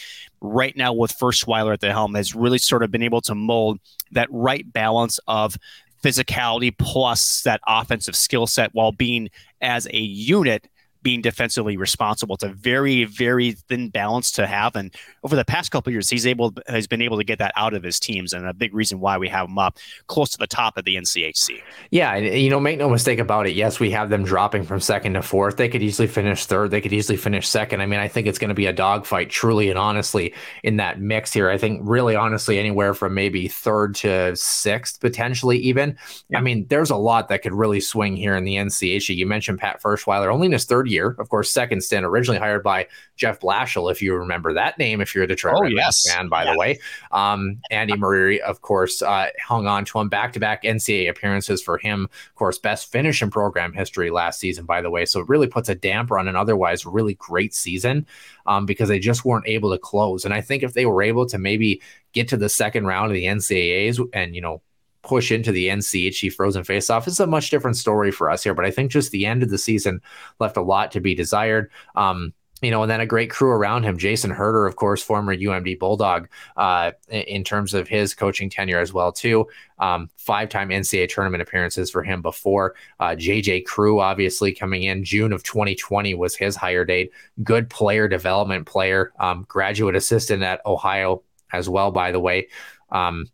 right now with Ferschweiler at the helm, has really sort of been able to mold that right balance of physicality plus that offensive skill set while being as a unit being defensively responsible. It's a very, very thin balance to have. And over the past couple years, he's able has been able to get that out of his teams, and a big reason why we have him up close to the top of the NCHC. Yeah, you know, make no mistake about it. Yes, we have them dropping from second to fourth. They could easily finish third. They could easily finish second. I mean, I think it's going to be a dogfight, truly and honestly, in that mix here. I think really honestly, anywhere from maybe third to sixth, potentially even. Yeah. I mean, there's a lot that could really swing here in the NCHC. You mentioned Pat Ferschweiler, only in his third year year. Of course, second stint, originally hired by Jeff Blashill, if you remember that name, if you're a Detroit oh, Red yes. fan, by yeah. the way. Um, Andy Murray, of course, uh, hung on to him back to back NCAA appearances for him. Of course, best finish in program history last season, by the way. So it really puts a damper on an otherwise really great season um, because they just weren't able to close. And I think if they were able to maybe get to the second round of the NCAAs and, you know, push into the NCHC Frozen Faceoff is a much different story for us here. But I think just the end of the season left a lot to be desired. Um, you know, and then a great crew around him. Jason Herter, of course, former UMD Bulldog, uh, in terms of his coaching tenure as well, too. Um, five-time NCAA tournament appearances for him before. Uh, JJ Crew, obviously, coming in June of 2020 was his hire date. Good player development player, um, graduate assistant at Ohio as well, by the way. Um,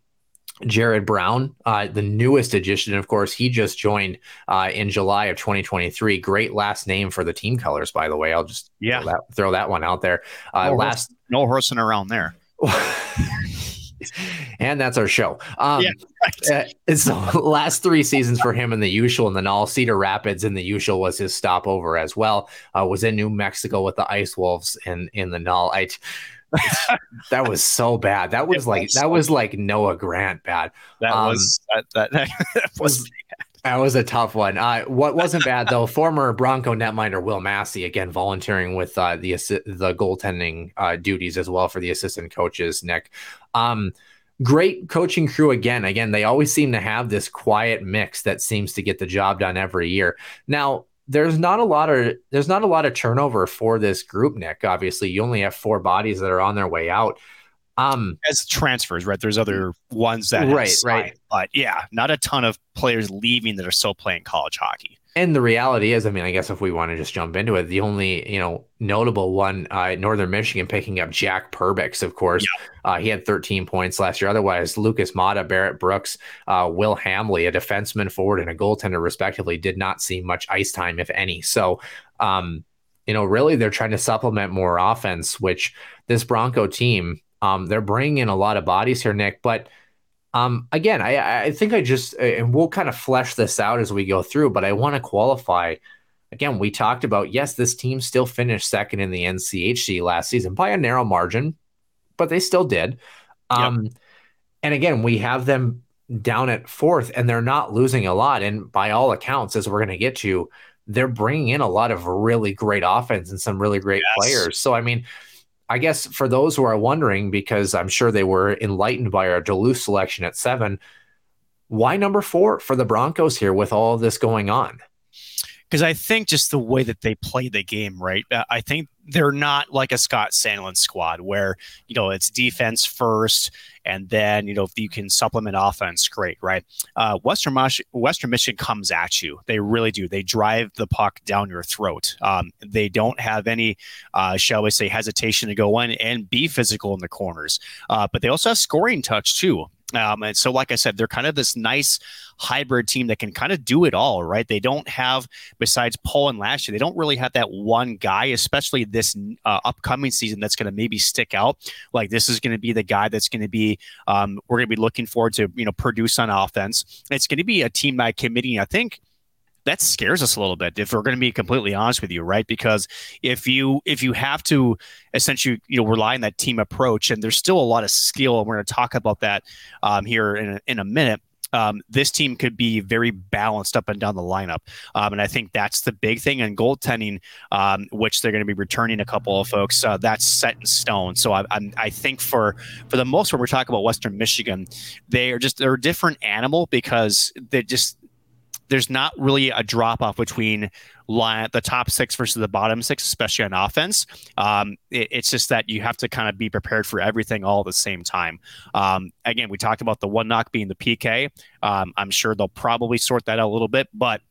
Jared Brown, uh, the newest addition, of course, he just joined uh, in July of 2023. Great last name for the team colors, by the way. I'll just yeah throw that, throw that one out there. Uh, no last horse, no horsing around there. and that's our show. Um, yeah, right. uh, it's the last three seasons for him in the USHL and then NAHL. Cedar Rapids in the USHL was his stopover as well. Uh, was in New Mexico with the Ice Wolves in in the NAHL. I that was so bad. That was it like was that so was like Noah Grant bad. That um, was that, that, that was That was a tough one. Uh, what wasn't bad though, former Bronco netminder Will Massey again volunteering with uh, the assi- the goaltending uh, duties as well for the assistant coaches. Nick, um, great coaching crew again. Again, they always seem to have this quiet mix that seems to get the job done every year. Now, there's not a lot of there's not a lot of turnover for this group. Nick, obviously, you only have four bodies that are on their way out. Um, as transfers, right? There's other ones that right, right. But yeah, not a ton of players leaving that are still playing college hockey. And the reality is, I mean, I guess if we want to just jump into it, the only you know notable one, uh, Northern Michigan picking up Jack Perbix, of course. Yeah. Uh, he had 13 points last year. Otherwise, Lucas Mata, Barrett Brooks, uh, Will Hamley, a defenseman, forward, and a goaltender, respectively, did not see much ice time, if any. So, um, you know, really, they're trying to supplement more offense, which this Bronco team, um, they're bringing in a lot of bodies here, Nick, but um, again, I, I think I just, and we'll kind of flesh this out as we go through, but I want to qualify. Again, we talked about, yes, this team still finished second in the NCHC last season by a narrow margin, but they still did. Um, yep. And again, we have them down at fourth and they're not losing a lot. And by all accounts, as we're going to get to, they're bringing in a lot of really great offense and some really great yes. players. So, I mean, I guess for those who are wondering, because I'm sure they were enlightened by our Duluth selection at seven, why number four for the Broncos here with all this going on? Because I think just the way that they play the game, right? Uh, I think they're not like a Scott Sandelin squad where, you know, it's defense first and then, you know, if you can supplement offense, great, right? Uh, Western, Mich- Western Michigan comes at you. They really do. They drive the puck down your throat. Um, they don't have any, uh, shall we say, hesitation to go in and be physical in the corners. Uh, but they also have scoring touch too. Um, and so, like I said, they're kind of this nice hybrid team that can kind of do it all, right? They don't have, besides Polin last year, they don't really have that one guy, especially this uh, upcoming season, that's going to maybe stick out. Like this is going to be the guy that's going to be, um, we're going to be looking forward to, you know, produce on offense. It's going to be a team by committee. I think that scares us a little bit if we're going to be completely honest with you right because if you if you have to essentially you know rely on that team approach and there's still a lot of skill and we're going to talk about that um, here in a, in a minute um, this team could be very balanced up and down the lineup. Um, and I think that's the big thing. And goaltending, um, which they're going to be returning a couple of folks, uh, that's set in stone. So I, I'm, I think for for the most part, we're talking about Western Michigan. They are just they're a different animal because they just there's not really a drop off between line, the top six versus the bottom six, especially on offense. Um, it, it's just that you have to kind of be prepared for everything all at the same time. Um, again, we talked about the one knock being the PK. Um, I'm sure they'll probably sort that out a little bit, but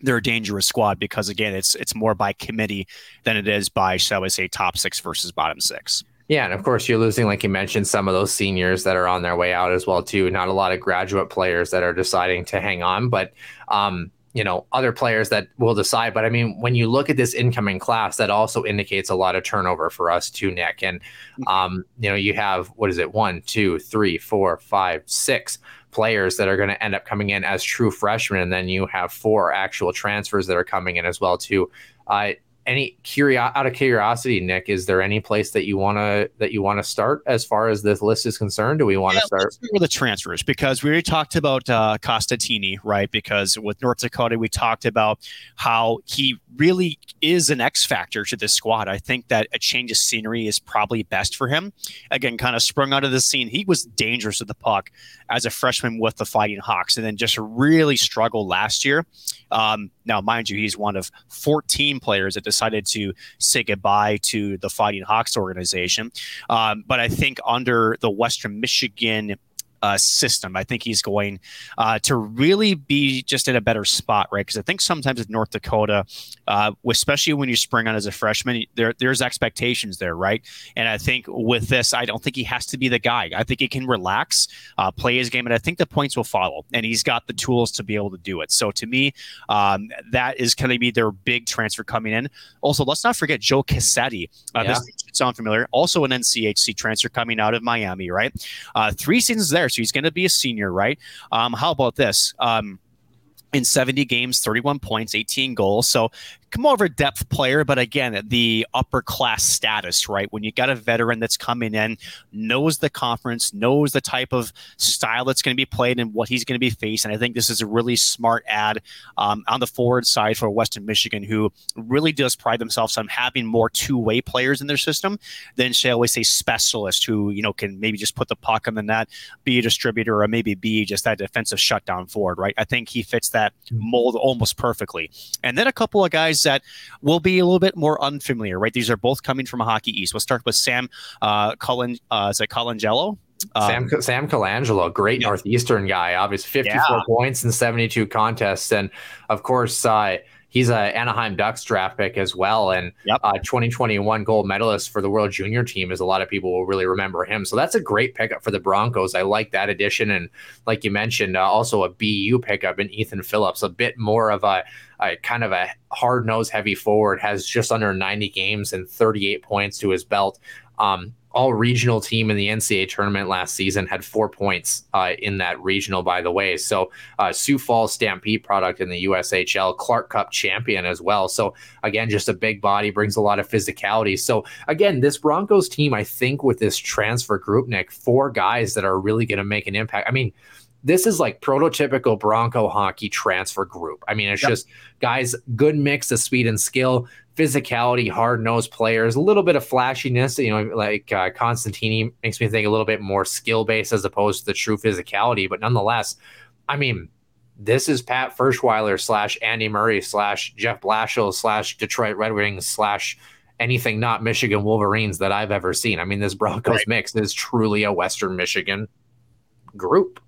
they're a dangerous squad because again, it's it's more by committee than it is by shall we say top six versus bottom six. Yeah, and of course you're losing, like you mentioned, some of those seniors that are on their way out as well too. Not a lot of graduate players that are deciding to hang on, but um, you know other players that will decide. But I mean, when you look at this incoming class, that also indicates a lot of turnover for us too, Nick. And um, you know, you have what is it? One, two, three, four, five, six players that are going to end up coming in as true freshmen, and then you have four actual transfers that are coming in as well too. Uh, any curio- out of curiosity, Nick, is there any place that you want to that you want to start as far as this list is concerned? Do we want to yeah, start with the transfers because we already talked about uh, Costantini, right? Because with North Dakota, we talked about how he really is an X factor to this squad. I think that a change of scenery is probably best for him. Again, kind of sprung out of the scene. He was dangerous with the puck as a freshman with the Fighting Hawks, and then just really struggled last year. Um, now, mind you, he's one of 14 players that decided to say goodbye to the Fighting Hawks organization. Um, but I think under the Western Michigan uh, system. I think he's going uh, to really be just in a better spot, right? Because I think sometimes with North Dakota, uh, especially when you spring on as a freshman, there there's expectations there, right? And I think with this, I don't think he has to be the guy. I think he can relax, uh, play his game, and I think the points will follow. And he's got the tools to be able to do it. So to me, um, that is going to be their big transfer coming in. Also, let's not forget Joe Cassetti. Uh, yeah. This sound familiar. Also an NCHC transfer coming out of Miami, right? Uh, three seasons there, so he's going to be a senior, right? Um, how about this? Um, in 70 games, 31 points, 18 goals. So more of a depth player, but again, the upper class status, right? When you got a veteran that's coming in, knows the conference, knows the type of style that's going to be played and what he's going to be facing. I think this is a really smart ad um, on the forward side for Western Michigan, who really does pride themselves on having more two way players in their system than, shall we say, specialists who, you know, can maybe just put the puck on the net, be a distributor, or maybe be just that defensive shutdown forward, right? I think he fits that mold almost perfectly. And then a couple of guys that will be a little bit more unfamiliar, right? These are both coming from Hockey East. We'll start with Sam uh, Cullen. Uh, is it Colangelo? Um, Sam Sam Colangelo, great yeah. Northeastern guy, obviously 54 yeah. points in 72 contests, and of course uh, he's a Anaheim Ducks draft pick as well, and yep. uh, 2021 gold medalist for the World Junior team. As a lot of people will really remember him, so that's a great pickup for the Broncos. I like that addition, and like you mentioned, uh, also a BU pickup in Ethan Phillips, a bit more of a, a kind of a hard nose heavy forward, has just under 90 games and 38 points to his belt. Um, all regional team in the NCAA tournament last season had four points uh, in that regional, by the way. So, uh, Sioux Falls Stampede product in the USHL, Clark Cup champion as well. So, again, just a big body brings a lot of physicality. So, again, this Broncos team, I think, with this transfer group, Nick, four guys that are really going to make an impact. I mean, this is like prototypical Bronco hockey transfer group. I mean, it's yep. just guys, good mix of speed and skill, physicality, hard nosed players, a little bit of flashiness. You know, like uh, Costantini makes me think a little bit more skill based as opposed to the true physicality. But nonetheless, I mean, this is Pat Ferschweiler slash Andy Murray slash Jeff Blashill slash Detroit Red Wings slash anything not Michigan Wolverines that I've ever seen. I mean, this Broncos right. mix is truly a Western Michigan group.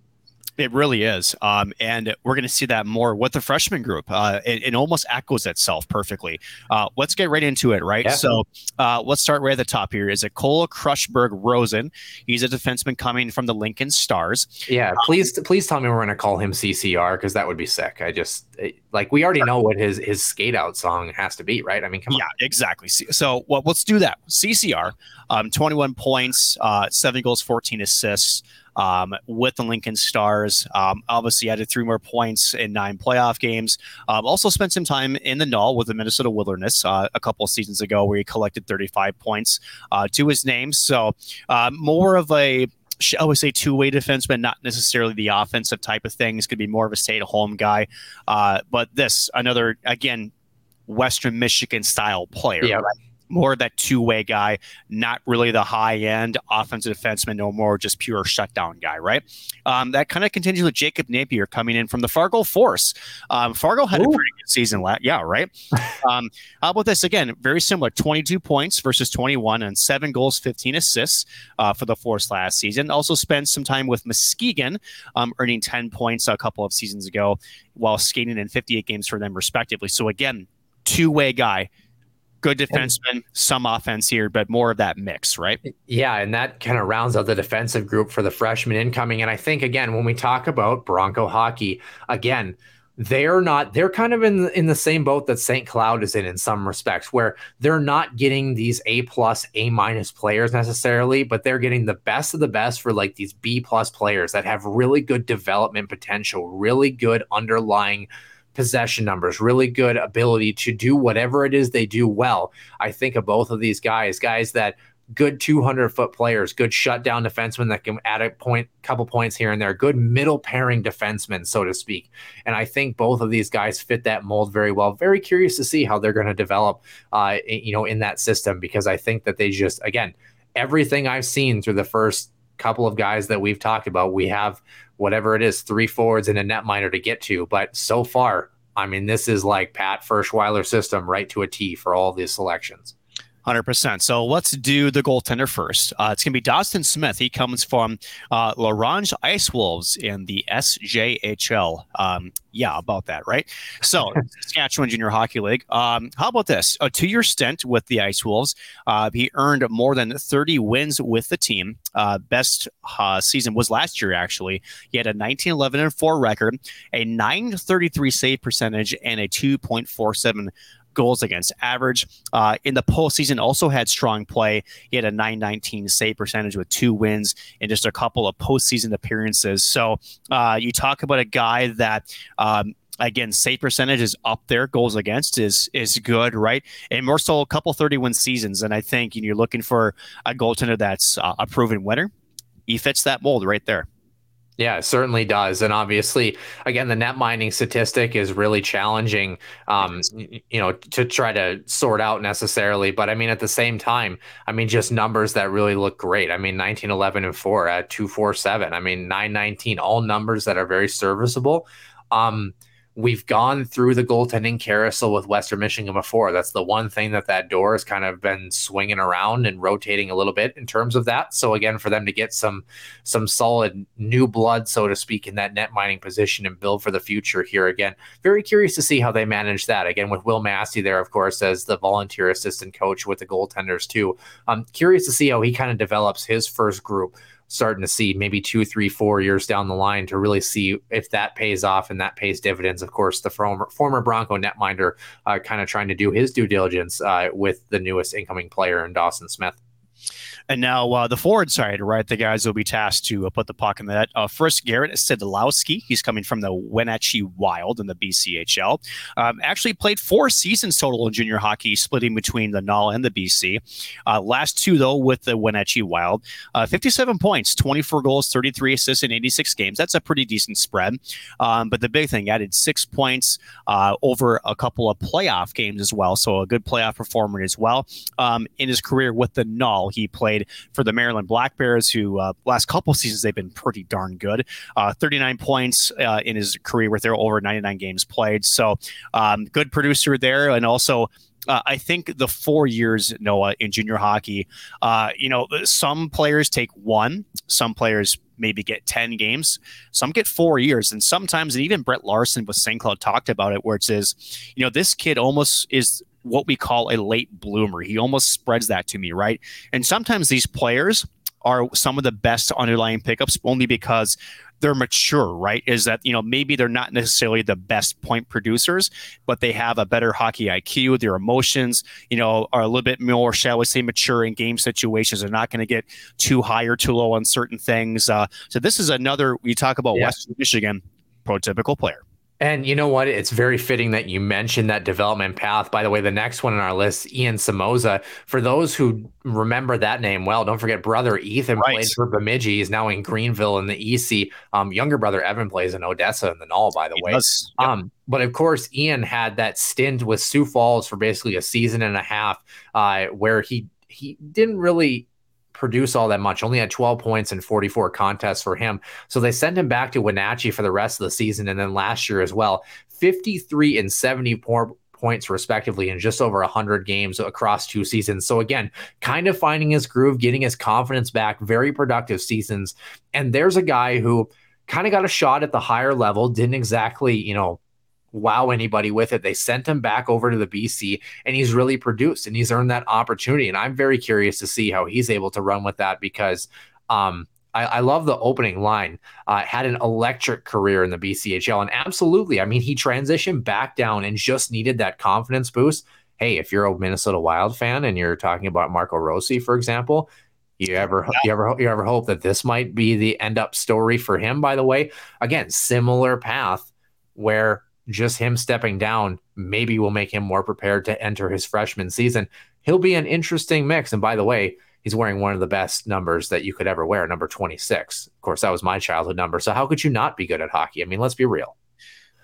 It really is. Um, and we're going to see that more with the freshman group. Uh, it, it, almost echoes itself perfectly. Uh, let's get right into it, right? Yeah. So uh, let's start right at the top here. Is it Cole Crusberg-Roseen? He's a defenseman coming from the Lincoln Stars. Yeah, please, please tell me we're going to call him CCR because that would be sick. I just like we already know what his his skate out song has to be, right? I mean, come yeah, on. Yeah, exactly. So well, let's do that. CCR, um, 21 points, uh, seven goals, 14 assists um, with the Lincoln Stars. Um, obviously, added three more points in nine playoff games. Um, also spent some time in the NAHL with the Minnesota Wilderness uh, a couple of seasons ago, where he collected 35 points uh, to his name. So uh, more of a I would say two way defenseman, not necessarily the offensive type of things. Could be more of a stay at home guy. Uh, but this, another, again, Western Michigan style player. Yeah. Right? More of that two way guy, not really the high end offensive defenseman, no more just pure shutdown guy, right? Um, that kind of continues with Jacob Napier coming in from the Fargo Force. Um, Fargo had Ooh. a pretty good season, last, yeah, right. um, how about this again? Very similar, twenty two points versus twenty one, and seven goals, fifteen assists uh, for the Force last season. Also spent some time with Muskegon, um, earning ten points a couple of seasons ago, while skating in fifty eight games for them respectively. So again, two way guy good defenseman, some offense here, but more of that mix, right? Yeah, and that kind of rounds out the defensive group for the freshman incoming. And I think again, when we talk about Bronco hockey, again, they're not they're kind of in in the same boat that St. Cloud is in in some respects where they're not getting these A plus A minus players necessarily but they're getting the best of the best for like these B plus players that have really good development potential really good underlying possession numbers, really good ability to do whatever it is they do well. I think of both of these guys, guys that good 200 foot players, good shutdown defensemen that can add a point, couple points here and there, good middle pairing defensemen, so to speak. And I think both of these guys fit that mold very well. Very curious to see how they're going to develop, uh, you know, in that system because I think that they just, again, everything I've seen through the first couple of guys that we've talked about, we have whatever it is, three forwards and a net minor to get to. But so far, I mean, this is like Pat Ferschweiler system right to a T for all these selections. 100%. So let's do the goaltender first. Uh, it's going to be Dawson Smith. He comes from uh, La Ronge Ice Wolves in the SJHL. Um, yeah, about that, right? So, Saskatchewan Junior Hockey League. Um, how about this? A two year stint with the Ice Wolves. Uh, he earned more than 30 wins with the team. Uh, best uh, season was last year, actually. He had a 19 11 and 4 record, a 933 save percentage, and a 2.47 goals against average. Uh, in the postseason, also had strong play. He had a 919 save percentage with two wins in just a couple of postseason appearances. So uh, you talk about a guy that. Um, Again, save percentage is up there. Goals against is is good, right? And more so, a couple 31 seasons. And I think you know, you're looking for a goaltender that's uh, a proven winner. He fits that mold right there. Yeah, it certainly does. And obviously, again, the net mining statistic is really challenging, um, you know, to try to sort out necessarily. But I mean, at the same time, I mean, just numbers that really look great. I mean, 19, 11, and 4 at 247. I mean, 919, all numbers that are very serviceable. Um, we've gone through the goaltending carousel with Western Michigan before. That's the one thing that that door has kind of been swinging around and rotating a little bit in terms of that. So again, for them to get some some solid new blood, so to speak, in that net mining position and build for the future here again. Very curious to see how they manage that. Again, with Will Massey there, of course, as the volunteer assistant coach with the goaltenders too. I'm curious to see how he kind of develops his first group starting to see maybe two, three, four years down the line to really see if that pays off and that pays dividends. Of course, the former former Bronco netminder uh, kind of trying to do his due diligence uh, with the newest incoming player in Dawson Smith. And now uh, the forward side, right? The guys will be tasked to uh, put the puck in the net. Uh, first, Garrett Szydlowski. He's coming from the Wenatchee Wild in the BCHL. Um, actually played four seasons total in junior hockey, splitting between the NAHL and the BC. Uh, last two, though, with the Wenatchee Wild. Uh, 57 points, 24 goals, 33 assists in 86 games. That's a pretty decent spread. Um, but the big thing, added six points uh, over a couple of playoff games as well. So a good playoff performer as well. Um, in his career with the Null, he played played for the Maryland Black Bears, who uh, last couple seasons they've been pretty darn good. Uh, 39 points uh, in his career with their over 99 games played. So um, good producer there, and also. Uh, I think the four years Noah in junior hockey, uh, you know, some players take one, some players maybe get 10 games, some get four years, and sometimes, and even Brett Larson with St. Cloud talked about it, where it says, you know, this kid almost is what we call a late bloomer. He almost spreads that to me, right? And sometimes these players are some of the best underlying pickups only because they're mature, right? Is that, you know, maybe they're not necessarily the best point producers, but they have a better hockey IQ. Their emotions, you know, are a little bit more, shall we say, mature in game situations. They're not going to get too high or too low on certain things. Uh, so this is another, we talk about yeah. West Michigan, prototypical player. And you know what? It's very fitting that you mentioned that development path. By the way, the next one on our list, Ian Somoza. For those who remember that name well, don't forget brother Ethan right. played for Bemidji. He's now in Greenville in the EC. Um, younger brother Evan plays in Odessa in the NAHL, by the he way. Yep. Um, but of course, Ian had that stint with Sioux Falls for basically a season and a half, uh, where he he didn't really produce all that much. Only had 12 points in 44 contests for him. So they sent him back to Wenatchee for the rest of the season. And then last year as well, 53 and 74 points respectively in just over 100 games across two seasons. So again, kind of finding his groove, getting his confidence back, very productive seasons. And there's a guy who kind of got a shot at the higher level, didn't exactly, you know, wow anybody with it. They sent him back over to the BC and he's really produced and he's earned that opportunity. And I'm very curious to see how he's able to run with that because um, I, I, love the opening line. Uh, had an electric career in the BCHL. And absolutely, I mean, he transitioned back down and just needed that confidence boost. Hey, if you're a Minnesota Wild fan and you're talking about Marco Rossi, for example, you ever you ever you ever hope that this might be the end up story for him? By the way, again, similar path where just him stepping down maybe will make him more prepared to enter his freshman season. He'll be an interesting mix. And by the way, he's wearing one of the best numbers that you could ever wear, number 26. Of course, that was my childhood number. So how could you not be good at hockey? I mean, let's be real.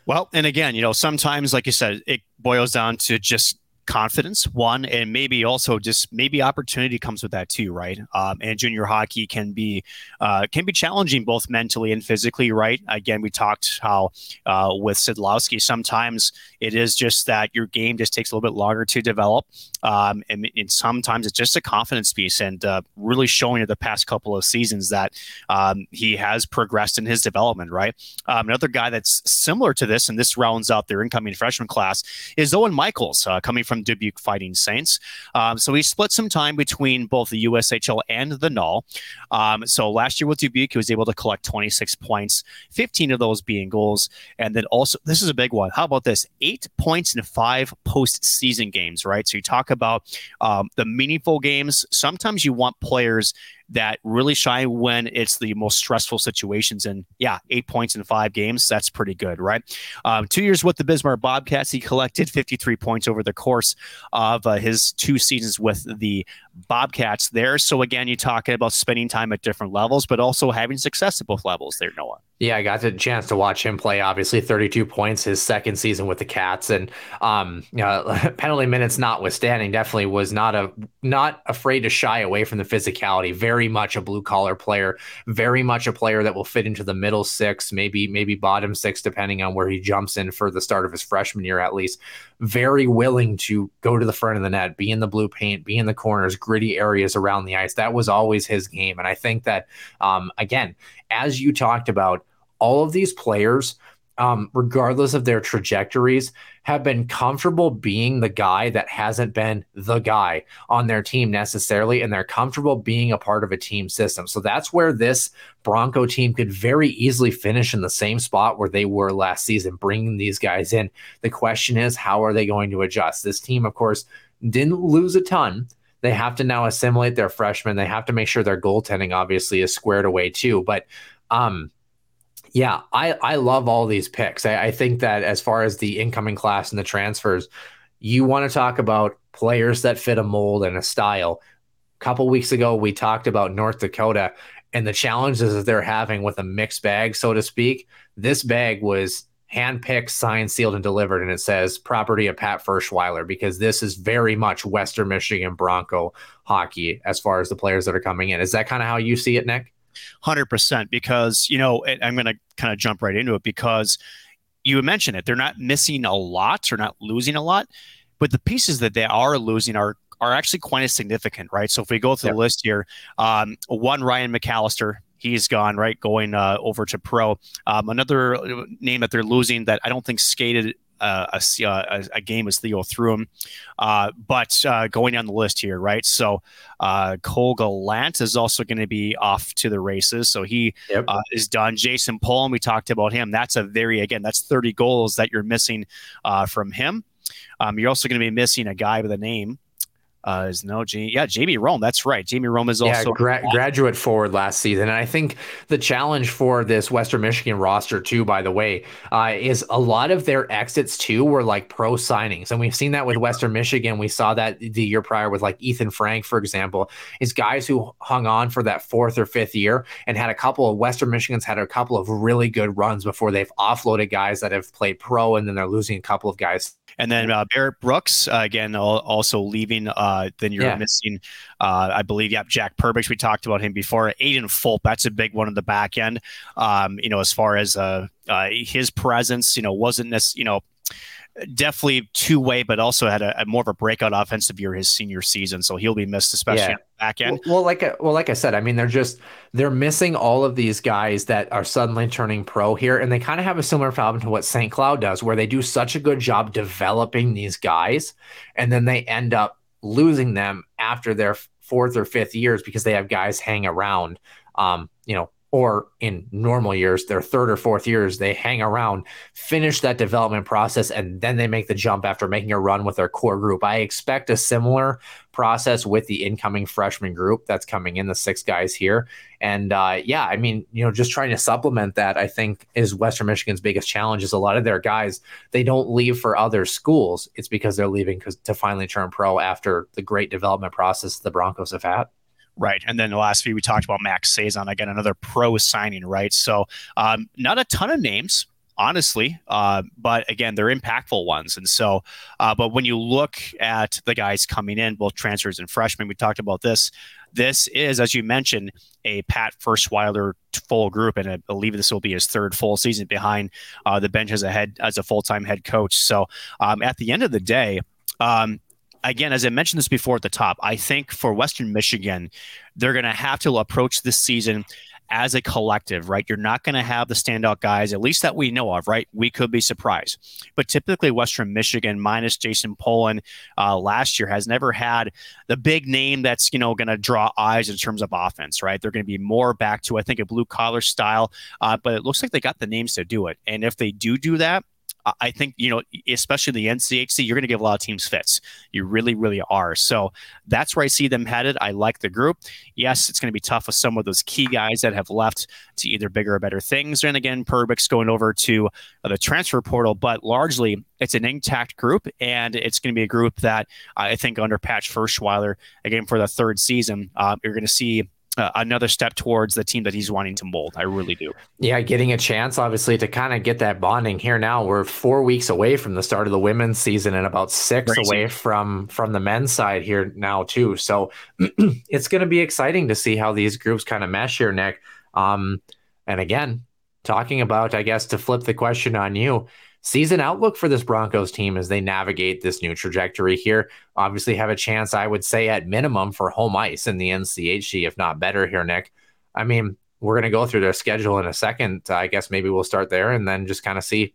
Well, and again, you know, sometimes, like you said, it boils down to just confidence one and maybe also just maybe opportunity comes with that too right? Um, and junior hockey can be uh, can be challenging both mentally and physically right? Again we talked how uh, with Szydlowski sometimes it is just that your game just takes a little bit longer to develop um, and, and, sometimes it's just a confidence piece and uh, really showing it the past couple of seasons that um, he has progressed in his development right? Um, another guy that's similar to this and this rounds out their incoming freshman class is owen michaels uh, coming from from Dubuque Fighting Saints. Um, so he split some time between both the USHL and the NAHL. Um, so last year with Dubuque, he was able to collect 26 points, 15 of those being goals. And then also, this is a big one. How about this? Eight points in five postseason games, right? So you talk about um, the meaningful games. Sometimes you want players that really shine when it's the most stressful situations. And yeah, eight points in five games, that's pretty good, right? Um, two years with the Bismarck Bobcats, he collected 53 points over the course of uh, his two seasons with the Bobcats there. So again, you're talking about spending time at different levels, but also having success at both levels there, Noah. Yeah, I got the chance to watch him play. Obviously, 32 points his second season with the Cats, and um, you know, penalty minutes notwithstanding, definitely was not a not afraid to shy away from the physicality. Very much a blue collar player, very much a player that will fit into the middle six, maybe maybe bottom six, depending on where he jumps in for the start of his freshman year at least. Very willing to go to the front of the net, be in the blue paint, be in the corners, gritty areas around the ice. That was always his game, and I think that um, again as you talked about, all of these players, um, regardless of their trajectories, have been comfortable being the guy that hasn't been the guy on their team necessarily, and they're comfortable being a part of a team system. So that's where this Bronco team could very easily finish in the same spot where they were last season, bringing these guys in. The question is, how are they going to adjust? This team, of course, didn't lose a ton. They have to now assimilate their freshmen. They have to make sure their goaltending obviously is squared away too. But um, yeah, I I love all these picks. I, I think that as far as the incoming class and the transfers, you want to talk about players that fit a mold and a style. A couple weeks ago, we talked about North Dakota and the challenges that they're having with a mixed bag, so to speak. This bag was handpicked, signed, sealed, and delivered. And it says property of Pat Ferschweiler because this is very much Western Michigan Bronco hockey as far as the players that are coming in. Is that kind of how you see it, Nick? 100% because, you know, I'm going to kind of jump right into it because you mentioned it. They're not missing a lot or not losing a lot, but the pieces that they are losing are are actually quite as significant, right? So if we go through yep. the list here, um, one Ryan McAllister, he's gone right going uh, over to pro. Um, another name that they're losing that I don't think skated uh, a, a, a, game as Theo threw him. Uh, but uh, going down the list here, right? So uh, Cole Gallant is also going to be off to the races. So he yep. uh, is done. Jason Polin, we talked about him. That's a very, again, that's 30 goals that you're missing uh, from him. Um, you're also going to be missing a guy with a name uh, is no G. Yeah, Jamie Rome. That's right. Jamie Rome is also yeah, gra- graduate forward last season, and I think the challenge for this Western Michigan roster too, by the way, uh, is a lot of their exits too were like pro signings, and we've seen that with Western Michigan. We saw that the year prior with like Ethan Frank, for example, is guys who hung on for that fourth or fifth year and had a couple of Western Michigans had a couple of really good runs before they've offloaded guys that have played pro, and then they're losing a couple of guys and then uh, Barrett Brooks, uh, again, also leaving. Uh, then you're yeah. missing, uh, I believe, yep, Jack Perbix. We talked about him before. Aiden Fulp, that's a big one in the back end. Um, you know, as far as uh, uh, his presence, you know, wasn't this, you know, definitely two way, but also had a, a, more of a breakout offensive year his senior season. So he'll be missed, especially yeah. back end. Well, well, like well, like I said, I mean, they're just they're missing all of these guys that are suddenly turning pro here, and they kind of have a similar problem to what St. Cloud does, where they do such a good job developing these guys, and then they end up losing them after their fourth or fifth years because they have guys hang around. Um, you know, or in normal years, their third or fourth years, they hang around, finish that development process, and then they make the jump after making a run with their core group. I expect a similar process with the incoming freshman group that's coming in, the six guys here. And uh, yeah, I mean, you know, just trying to supplement that, I think, is Western Michigan's biggest challenge. Is a lot of their guys they don't leave for other schools. It's because they're leaving because to finally turn pro after the great development process the Broncos have had. Right. And then the last few we talked about Max Sasson, again, another pro signing, right? So um, not a ton of names, honestly. Uh, but again, they're impactful ones. And so, uh, but when you look at the guys coming in, both transfers and freshmen, we talked about this. This is, as you mentioned, a Pat Ferschweiler full group, and I believe this will be his third full season behind uh, the bench as a head as a full time head coach. So, um, at the end of the day, um, again, as I mentioned this before at the top, I think for Western Michigan, they're going to have to approach this season as a collective, right? You're not going to have the standout guys, at least that we know of, right? We could be surprised. But typically, Western Michigan, minus Jason Polin uh, last year, has never had the big name that's, you know, going to draw eyes in terms of offense, right? They're going to be more back to, I think, a blue collar style. Uh, but it looks like they got the names to do it. And if they do do that, I think, you know, especially the NCHC, you're going to give a lot of teams fits. You really, really are. So that's where I see them headed. I like the group. Yes, it's going to be tough with some of those key guys that have left to either bigger or better things. And again, Perbix going over to uh, the transfer portal, but largely it's an intact group. And it's going to be a group that I think under Pat Ferschweiler, again, for the third season, uh, you're going to see uh, another step towards the team that he's wanting to mold. I really do. Yeah, getting a chance, obviously, to kind of get that bonding here now. We're four weeks away from the start of the women's season and about six Crazy. away from from the men's side here now too. So it's going to be exciting to see how these groups kind of mesh here, Nick. Um, and again, talking about, I guess, to flip the question on you, season outlook for this Broncos team as they navigate this new trajectory here. Obviously, have a chance, I would say, at minimum for home ice in the NCHC, if not better here, Nick. I mean, we're going to go through their schedule in a second. I guess maybe we'll start there and then just kind of see.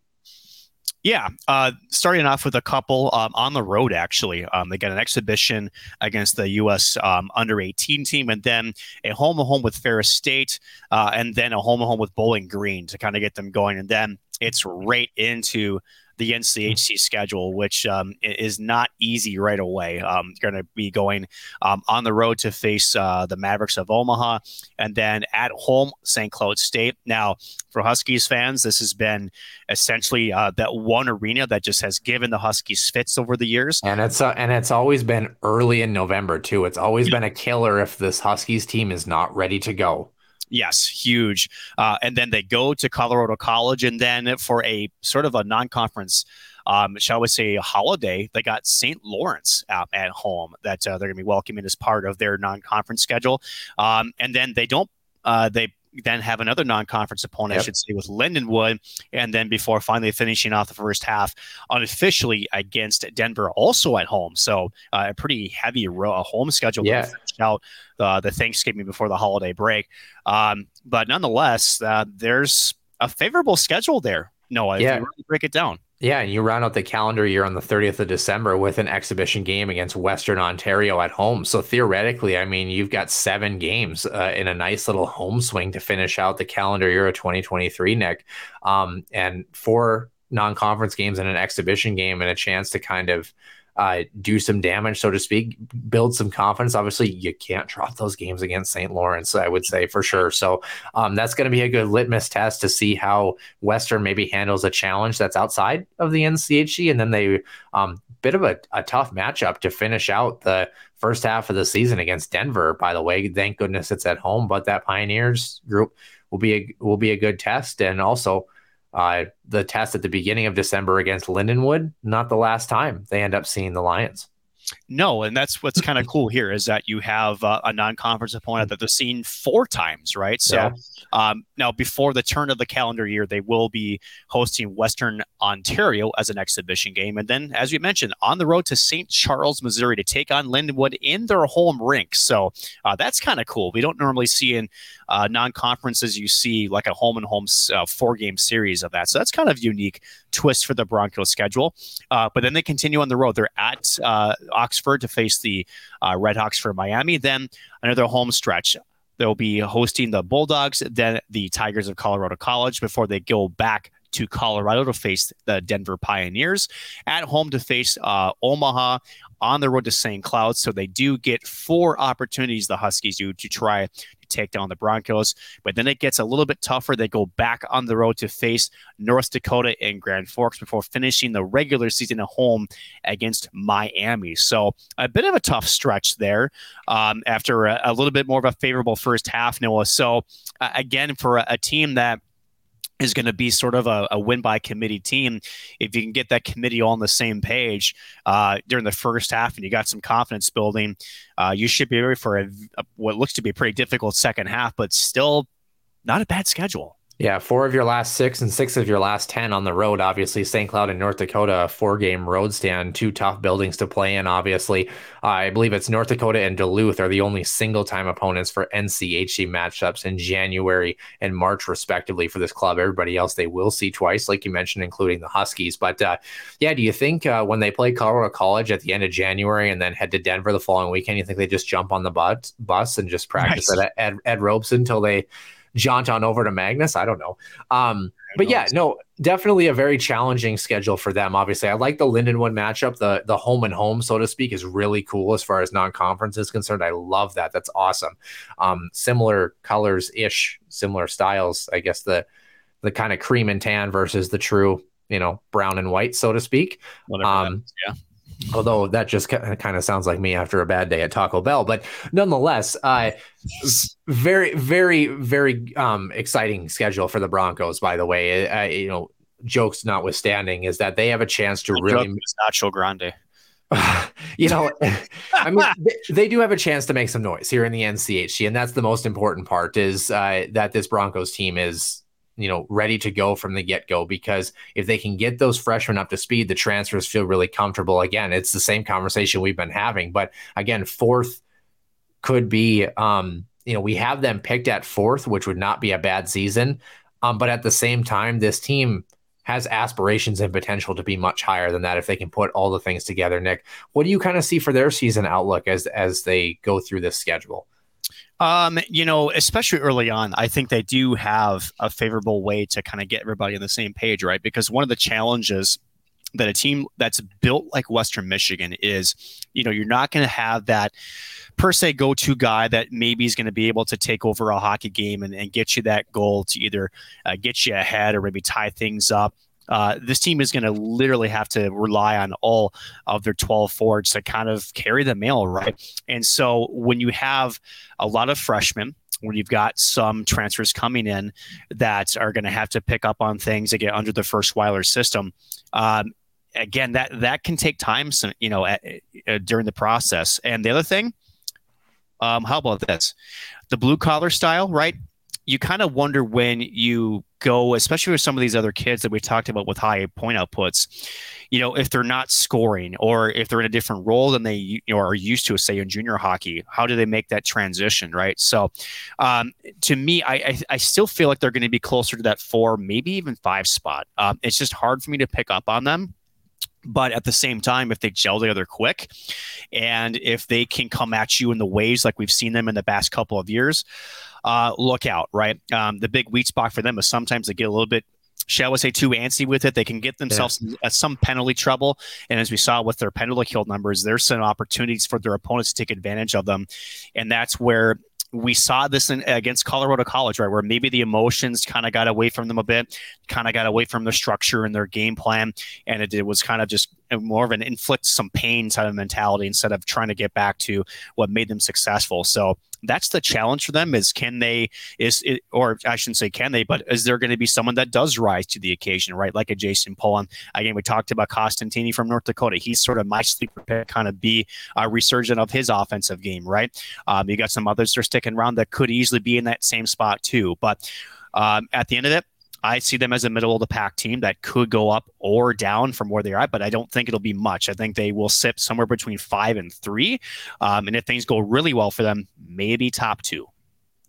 Yeah, uh, starting off with a couple um, on the road. Actually, um, they got an exhibition against the U.S. Um, under 18 team, and then a home home with Ferris State, uh, and then a home home with Bowling Green to kind of get them going, and then it's right into the NCHC schedule, which um, is not easy right away. Um, going to be going um, on the road to face uh, the Mavericks of Omaha, and then at home St. Cloud State. Now, for Huskies fans, this has been essentially uh, that one arena that just has given the Huskies fits over the years. And it's uh, and it's always been early in November too. It's always yeah. been a killer if this Huskies team is not ready to go. Yes, huge. Uh, and then they go to Colorado College, and then for a sort of a non-conference, um, shall we say, holiday, they got St. Lawrence uh, at home that uh, they're going to be welcoming as part of their non-conference schedule. Um, and then they don't. Uh, they then have another non-conference opponent, yep. I should say, with Lindenwood, and then before finally finishing off the first half unofficially against Denver, also at home. So uh, a pretty heavy ro- home schedule. Yeah. Out uh, the Thanksgiving before the holiday break, um, but nonetheless, uh, there's a favorable schedule there. No, yeah. really break it down. Yeah, and you round out the calendar year on the 30th of December with an exhibition game against Western Ontario at home. So theoretically, I mean, you've got seven games uh, in a nice little home swing to finish out the calendar year of 2023, Nick. Um, and four non-conference games and an exhibition game and a chance to kind of uh, do some damage, so to speak, build some confidence. Obviously, you can't drop those games against St. Lawrence, I would say for sure. So um, that's going to be a good litmus test to see how Western maybe handles a challenge that's outside of the NCHC. And then they, um, bit of a, a tough matchup to finish out the first half of the season against Denver. By the way, thank goodness it's at home, but that Pioneers group will be a, will be a good test. And also, uh, the test at the beginning of December against Lindenwood, not the last time they end up seeing the Lions. No, and that's what's kind of cool here is that you have uh, a non-conference opponent that they've seen four times, right? So yeah. um, now, before the turn of the calendar year, they will be hosting Western Ontario as an exhibition game, and then, as we mentioned, on the road to St. Charles, Missouri, to take on Lindenwood in their home rink. So uh, that's kind of cool. We don't normally see in uh, non-conferences you see like a home and home uh, four-game series of that. So that's kind of unique twist for the Broncos schedule. Uh, but then they continue on the road. They're at uh, Oxford to face the uh, Red Hawks for Miami. Then another home stretch. They'll be hosting the Bulldogs, then the Tigers of Colorado College before they go back to Colorado to face the Denver Pioneers, at home to face uh, Omaha, on the road to St. Cloud. So they do get four opportunities, the Huskies do, to try take down the Broncos. But then it gets a little bit tougher. They go back on the road to face North Dakota and Grand Forks before finishing the regular season at home against Miami. So a bit of a tough stretch there um, after a, a, little bit more of a favorable first half, Noah. So uh, again, for a, a team that is going to be sort of a, a, win by committee team. If you can get that committee all on the same page uh, during the first half and you got some confidence building, uh, you should be ready for a, a, what looks to be a pretty difficult second half, but still not a bad schedule. Yeah, four of your last six and six of your last 10 on the road. Obviously, St. Cloud and North Dakota, four game road stand, two tough buildings to play in. Obviously, uh, I believe it's North Dakota and Duluth are the only single time opponents for NCHC matchups in January and March, respectively, for this club. Everybody else they will see twice, like you mentioned, including the Huskies. But uh, yeah, do you think uh, when they play Colorado College at the end of January and then head to Denver the following weekend, you think they just jump on the bus, bus and just practice nice. at Ed, Ed Robson until they jaunt on over to Magness. I don't know. Um, but yeah, no, definitely a very challenging schedule for them. Obviously, I like the Lindenwood matchup. The the home and home, so to speak, is really cool as far as non-conference is concerned. I love that. That's awesome. Um, similar colors ish, similar styles. I guess the the kind of cream and tan versus the true, you know, brown and white, so to speak. Um, yeah although that just kind of sounds like me after a bad day at Taco Bell. But nonetheless, uh, very, very, very um, exciting schedule for the Broncos. By the way, uh, you know, jokes notwithstanding, is that they have a chance to really Nacho Grande. you know, I mean, they, they, do have a chance to make some noise here in the NCHC, and that's the most important part. Is uh, that this Broncos team is you know, ready to go from the get go because if they can get those freshmen up to speed, the transfers feel really comfortable. Again, it's the same conversation we've been having, but again, fourth could be, um, you know, we have them picked at fourth, which would not be a bad season. Um, but at the same time, this team has aspirations and potential to be much higher than that if they can put all the things together. Nick, what do you kind of see for their season outlook as as they go through this schedule? Um, you know, especially early on, I think they do have a favorable way to kind of get everybody on the same page, right? Because one of the challenges that a team that's built like Western Michigan is, you know, you're not going to have that per se go to guy that maybe is going to be able to take over a hockey game and, and get you that goal to either uh, get you ahead or maybe tie things up uh, this team is going to literally have to rely on all of their 12 forwards to kind of carry the mail, right? And so when you have a lot of freshmen, when you've got some transfers coming in that are going to have to pick up on things to get under the Ferschweiler system, um, again, that that can take time, you know, at, at, during the process. And the other thing, um, how about this? The blue collar style, right? You kind of wonder when you go, especially with some of these other kids that we talked about with high point outputs, you know, if they're not scoring or if they're in a different role than they you know, are used to, say in junior hockey, how do they make that transition, right? So, um, to me, I, I, I still feel like they're going to be closer to that four, maybe even five spot. Um, it's just hard for me to pick up on them but at the same time, if they gel together quick and if they can come at you in the waves like we've seen them in the past couple of years, uh, look out, right? Um, the big weak spot for them is sometimes they get a little bit shall we say, too antsy with it. They can get themselves yeah. some penalty trouble. And as we saw with their penalty kill numbers, there's some opportunities for their opponents to take advantage of them. And that's where we saw this in, against Colorado College, right, where maybe the emotions kind of got away from them a bit, kind of got away from their structure and their game plan, and it, it was kind of just more of an inflict some pain type of mentality instead of trying to get back to what made them successful. So that's the challenge for them is can they is it, or I shouldn't say can they, but is there going to be someone that does rise to the occasion, right? Like a Jason Polin. Again, we talked about Costantini from North Dakota. He's sort of my sleeper pick, kind of be a resurgent of his offensive game, right? Um, you got some others that are sticking around that could easily be in that same spot too. But um, at the end of it, I see them as a middle of the pack team that could go up or down from where they are at, but I don't think it'll be much. I think they will sit somewhere between five and three. Um, and if things go really well for them, maybe top two.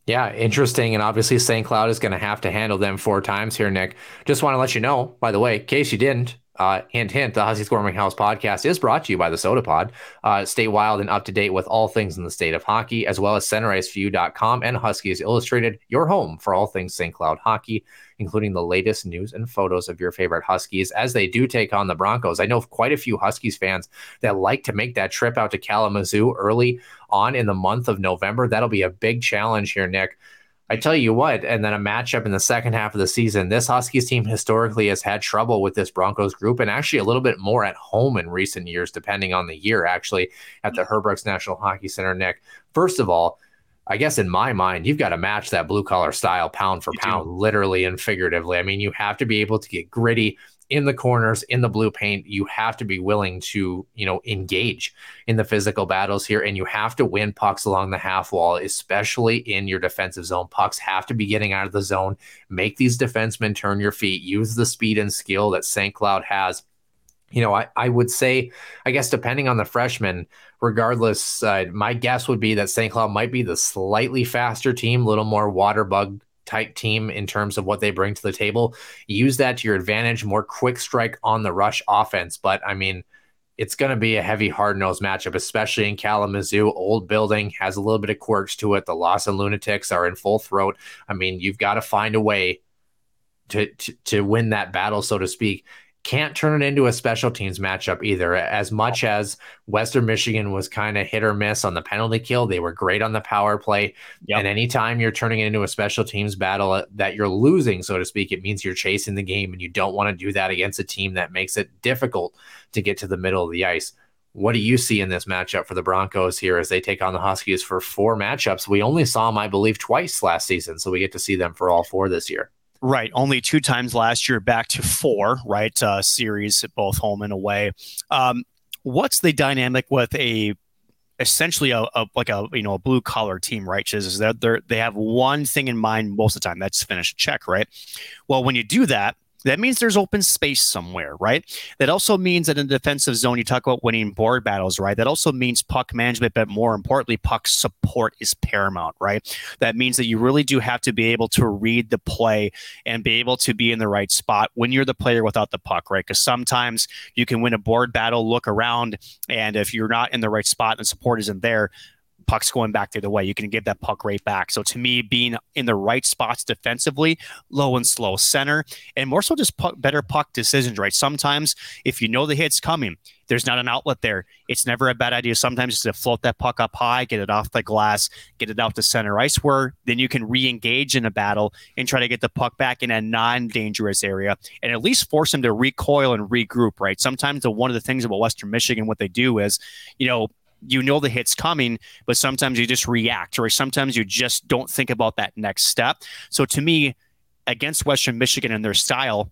Yeah, interesting. And obviously, St. Cloud is going to have to handle them four times here, Nick. Just want to let you know, by the way, in case you didn't, uh, hint, hint, the Huskies Warming House podcast is brought to you by the Sota Pod. Uh, stay wild and up to date with all things in the state of hockey, as well as centericeview.com and Huskies Illustrated, your home for all things St. Cloud hockey including the latest news and photos of your favorite Huskies as they do take on the Broncos. I know quite a few Huskies fans that like to make that trip out to Kalamazoo early on in the month of November. That'll be a big challenge here, Nick. I tell you what, and then a matchup in the second half of the season. This Huskies team historically has had trouble with this Broncos group, and actually a little bit more at home in recent years, depending on the year, actually, at the Herb Brooks National Hockey Center. Nick, first of all, I guess in my mind, you've got to match that blue collar style pound for you pound, do. literally and figuratively. I mean, you have to be able to get gritty in the corners, in the blue paint. You have to be willing to, you know, engage in the physical battles here, and you have to win pucks along the half wall, especially in your defensive zone. Pucks have to be getting out of the zone. Make these defensemen turn your feet. Use the speed and skill that St. Cloud has you know, I, I would say, I guess, depending on the freshman, regardless, uh, my guess would be that St. Cloud might be the slightly faster team, a little more water bug type team in terms of what they bring to the table. Use that to your advantage, more quick strike on the rush offense. But I mean, it's going to be a heavy, hard nosed matchup, especially in Kalamazoo. Old building has a little bit of quirks to it. The Lawson Lunatics are in full throat. I mean, you've got to find a way to, to, to win that battle, so to speak can't turn it into a special teams matchup either. As much as Western Michigan was kind of hit or miss on the penalty kill, they were great on the power play. Yep. And anytime you're turning it into a special teams battle uh, that you're losing, so to speak, it means you're chasing the game, and you don't want to do that against a team that makes it difficult to get to the middle of the ice. What do you see in this matchup for the Broncos here as they take on the Huskies for four matchups? We only saw them, I believe, twice last season, so we get to see them for all four this year. Right, only two times last year, back to four. Right, uh, series at both home and away. Um, what's the dynamic with a essentially a, a, like a you know a blue collar team, right? Is that they they have one thing in mind most of the time. That's finish a check, right? Well, when you do that, that means there's open space somewhere, right? That also means that in the defensive zone, you talk about winning board battles, right? That also means puck management, but more importantly, puck support is paramount, right? That means that you really do have to be able to read the play and be able to be in the right spot when you're the player without the puck, right? Because sometimes you can win a board battle, look around, and if you're not in the right spot and support isn't there, puck's going back the other way. You can give that puck right back. So to me, being in the right spots defensively, low and slow center, and more so just puck, better puck decisions, right? Sometimes if you know the hit's coming, there's not an outlet there. It's never a bad idea sometimes just to float that puck up high, get it off the glass, get it out to center ice where then you can re-engage in a battle and try to get the puck back in a non-dangerous area and at least force them to recoil and regroup, right? Sometimes the, one of the things about Western Michigan, what they do is, you know, you know the hit's coming, but sometimes you just react, or sometimes you just don't think about that next step. So to me, against Western Michigan and their style,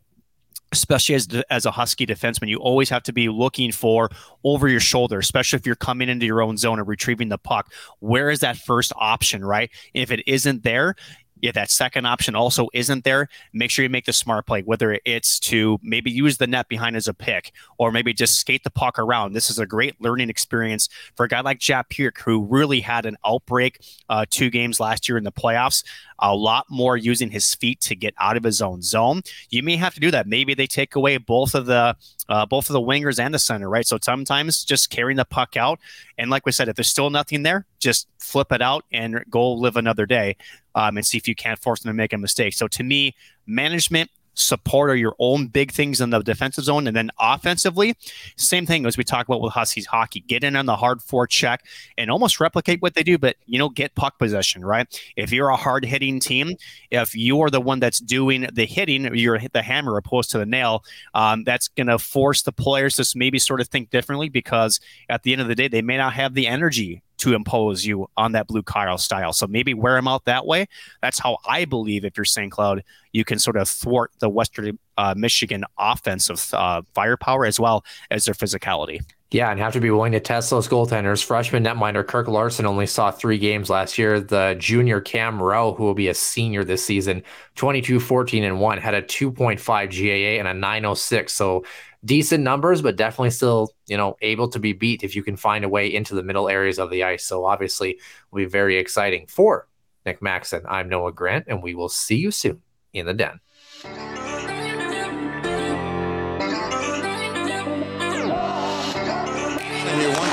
especially as as a husky defenseman you always have to be looking for over your shoulder especially if you're coming into your own zone and retrieving the puck where is that first option right if it isn't there if that second option also isn't there, make sure you make the smart play, whether it's to maybe use the net behind as a pick or maybe just skate the puck around. This is a great learning experience for a guy like Jack Peart, who really had an outbreak uh, two games last year in the playoffs a lot more using his feet to get out of his own zone. You may have to do that. Maybe they take away both of the uh, both of the wingers and the center, right? So sometimes just carrying the puck out, and like we said, if there's still nothing there, just flip it out and go live another day, um, and see if you can't force them to make a mistake. So to me, management support are your own big things in the defensive zone. And then offensively, same thing as we talk about with Huskies hockey. Get in on the hard forecheck and almost replicate what they do, but you know, get puck possession, right? If you're a hard hitting team, if you're the one that's doing the hitting, you're the hammer opposed to the nail, um, that's going to force the players to maybe sort of think differently because at the end of the day, they may not have the energy to impose you on that blue Kyle style. So maybe wear them out that way. That's how I believe if you're St. Cloud, you can sort of thwart the Western uh, Michigan offensive uh, firepower as well as their physicality. Yeah, and have to be willing to test those goaltenders. Freshman netminder Kirk Larson only saw three games last year. The junior Cam Rowe, who will be a senior this season, 22, 14, and 1, had a 2.5 GAA and a 906. So decent numbers, but definitely still, you know, able to be beat if you can find a way into the middle areas of the ice. So obviously will be very exciting for Nick Maxon. I'm Noah Grant, and we will see you soon in the den.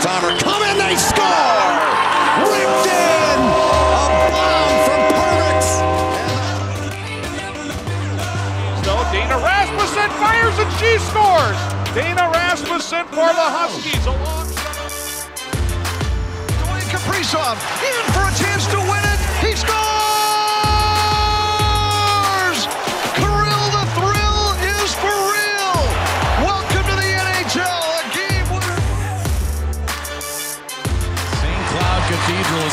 One timer coming, they score! Ripped in! A bomb from Perbix! So Dana Rasmussen fires and she scores! Dana Rasmussen for the Huskies alongside. Dwayne Kaprizov in for a chance to win it.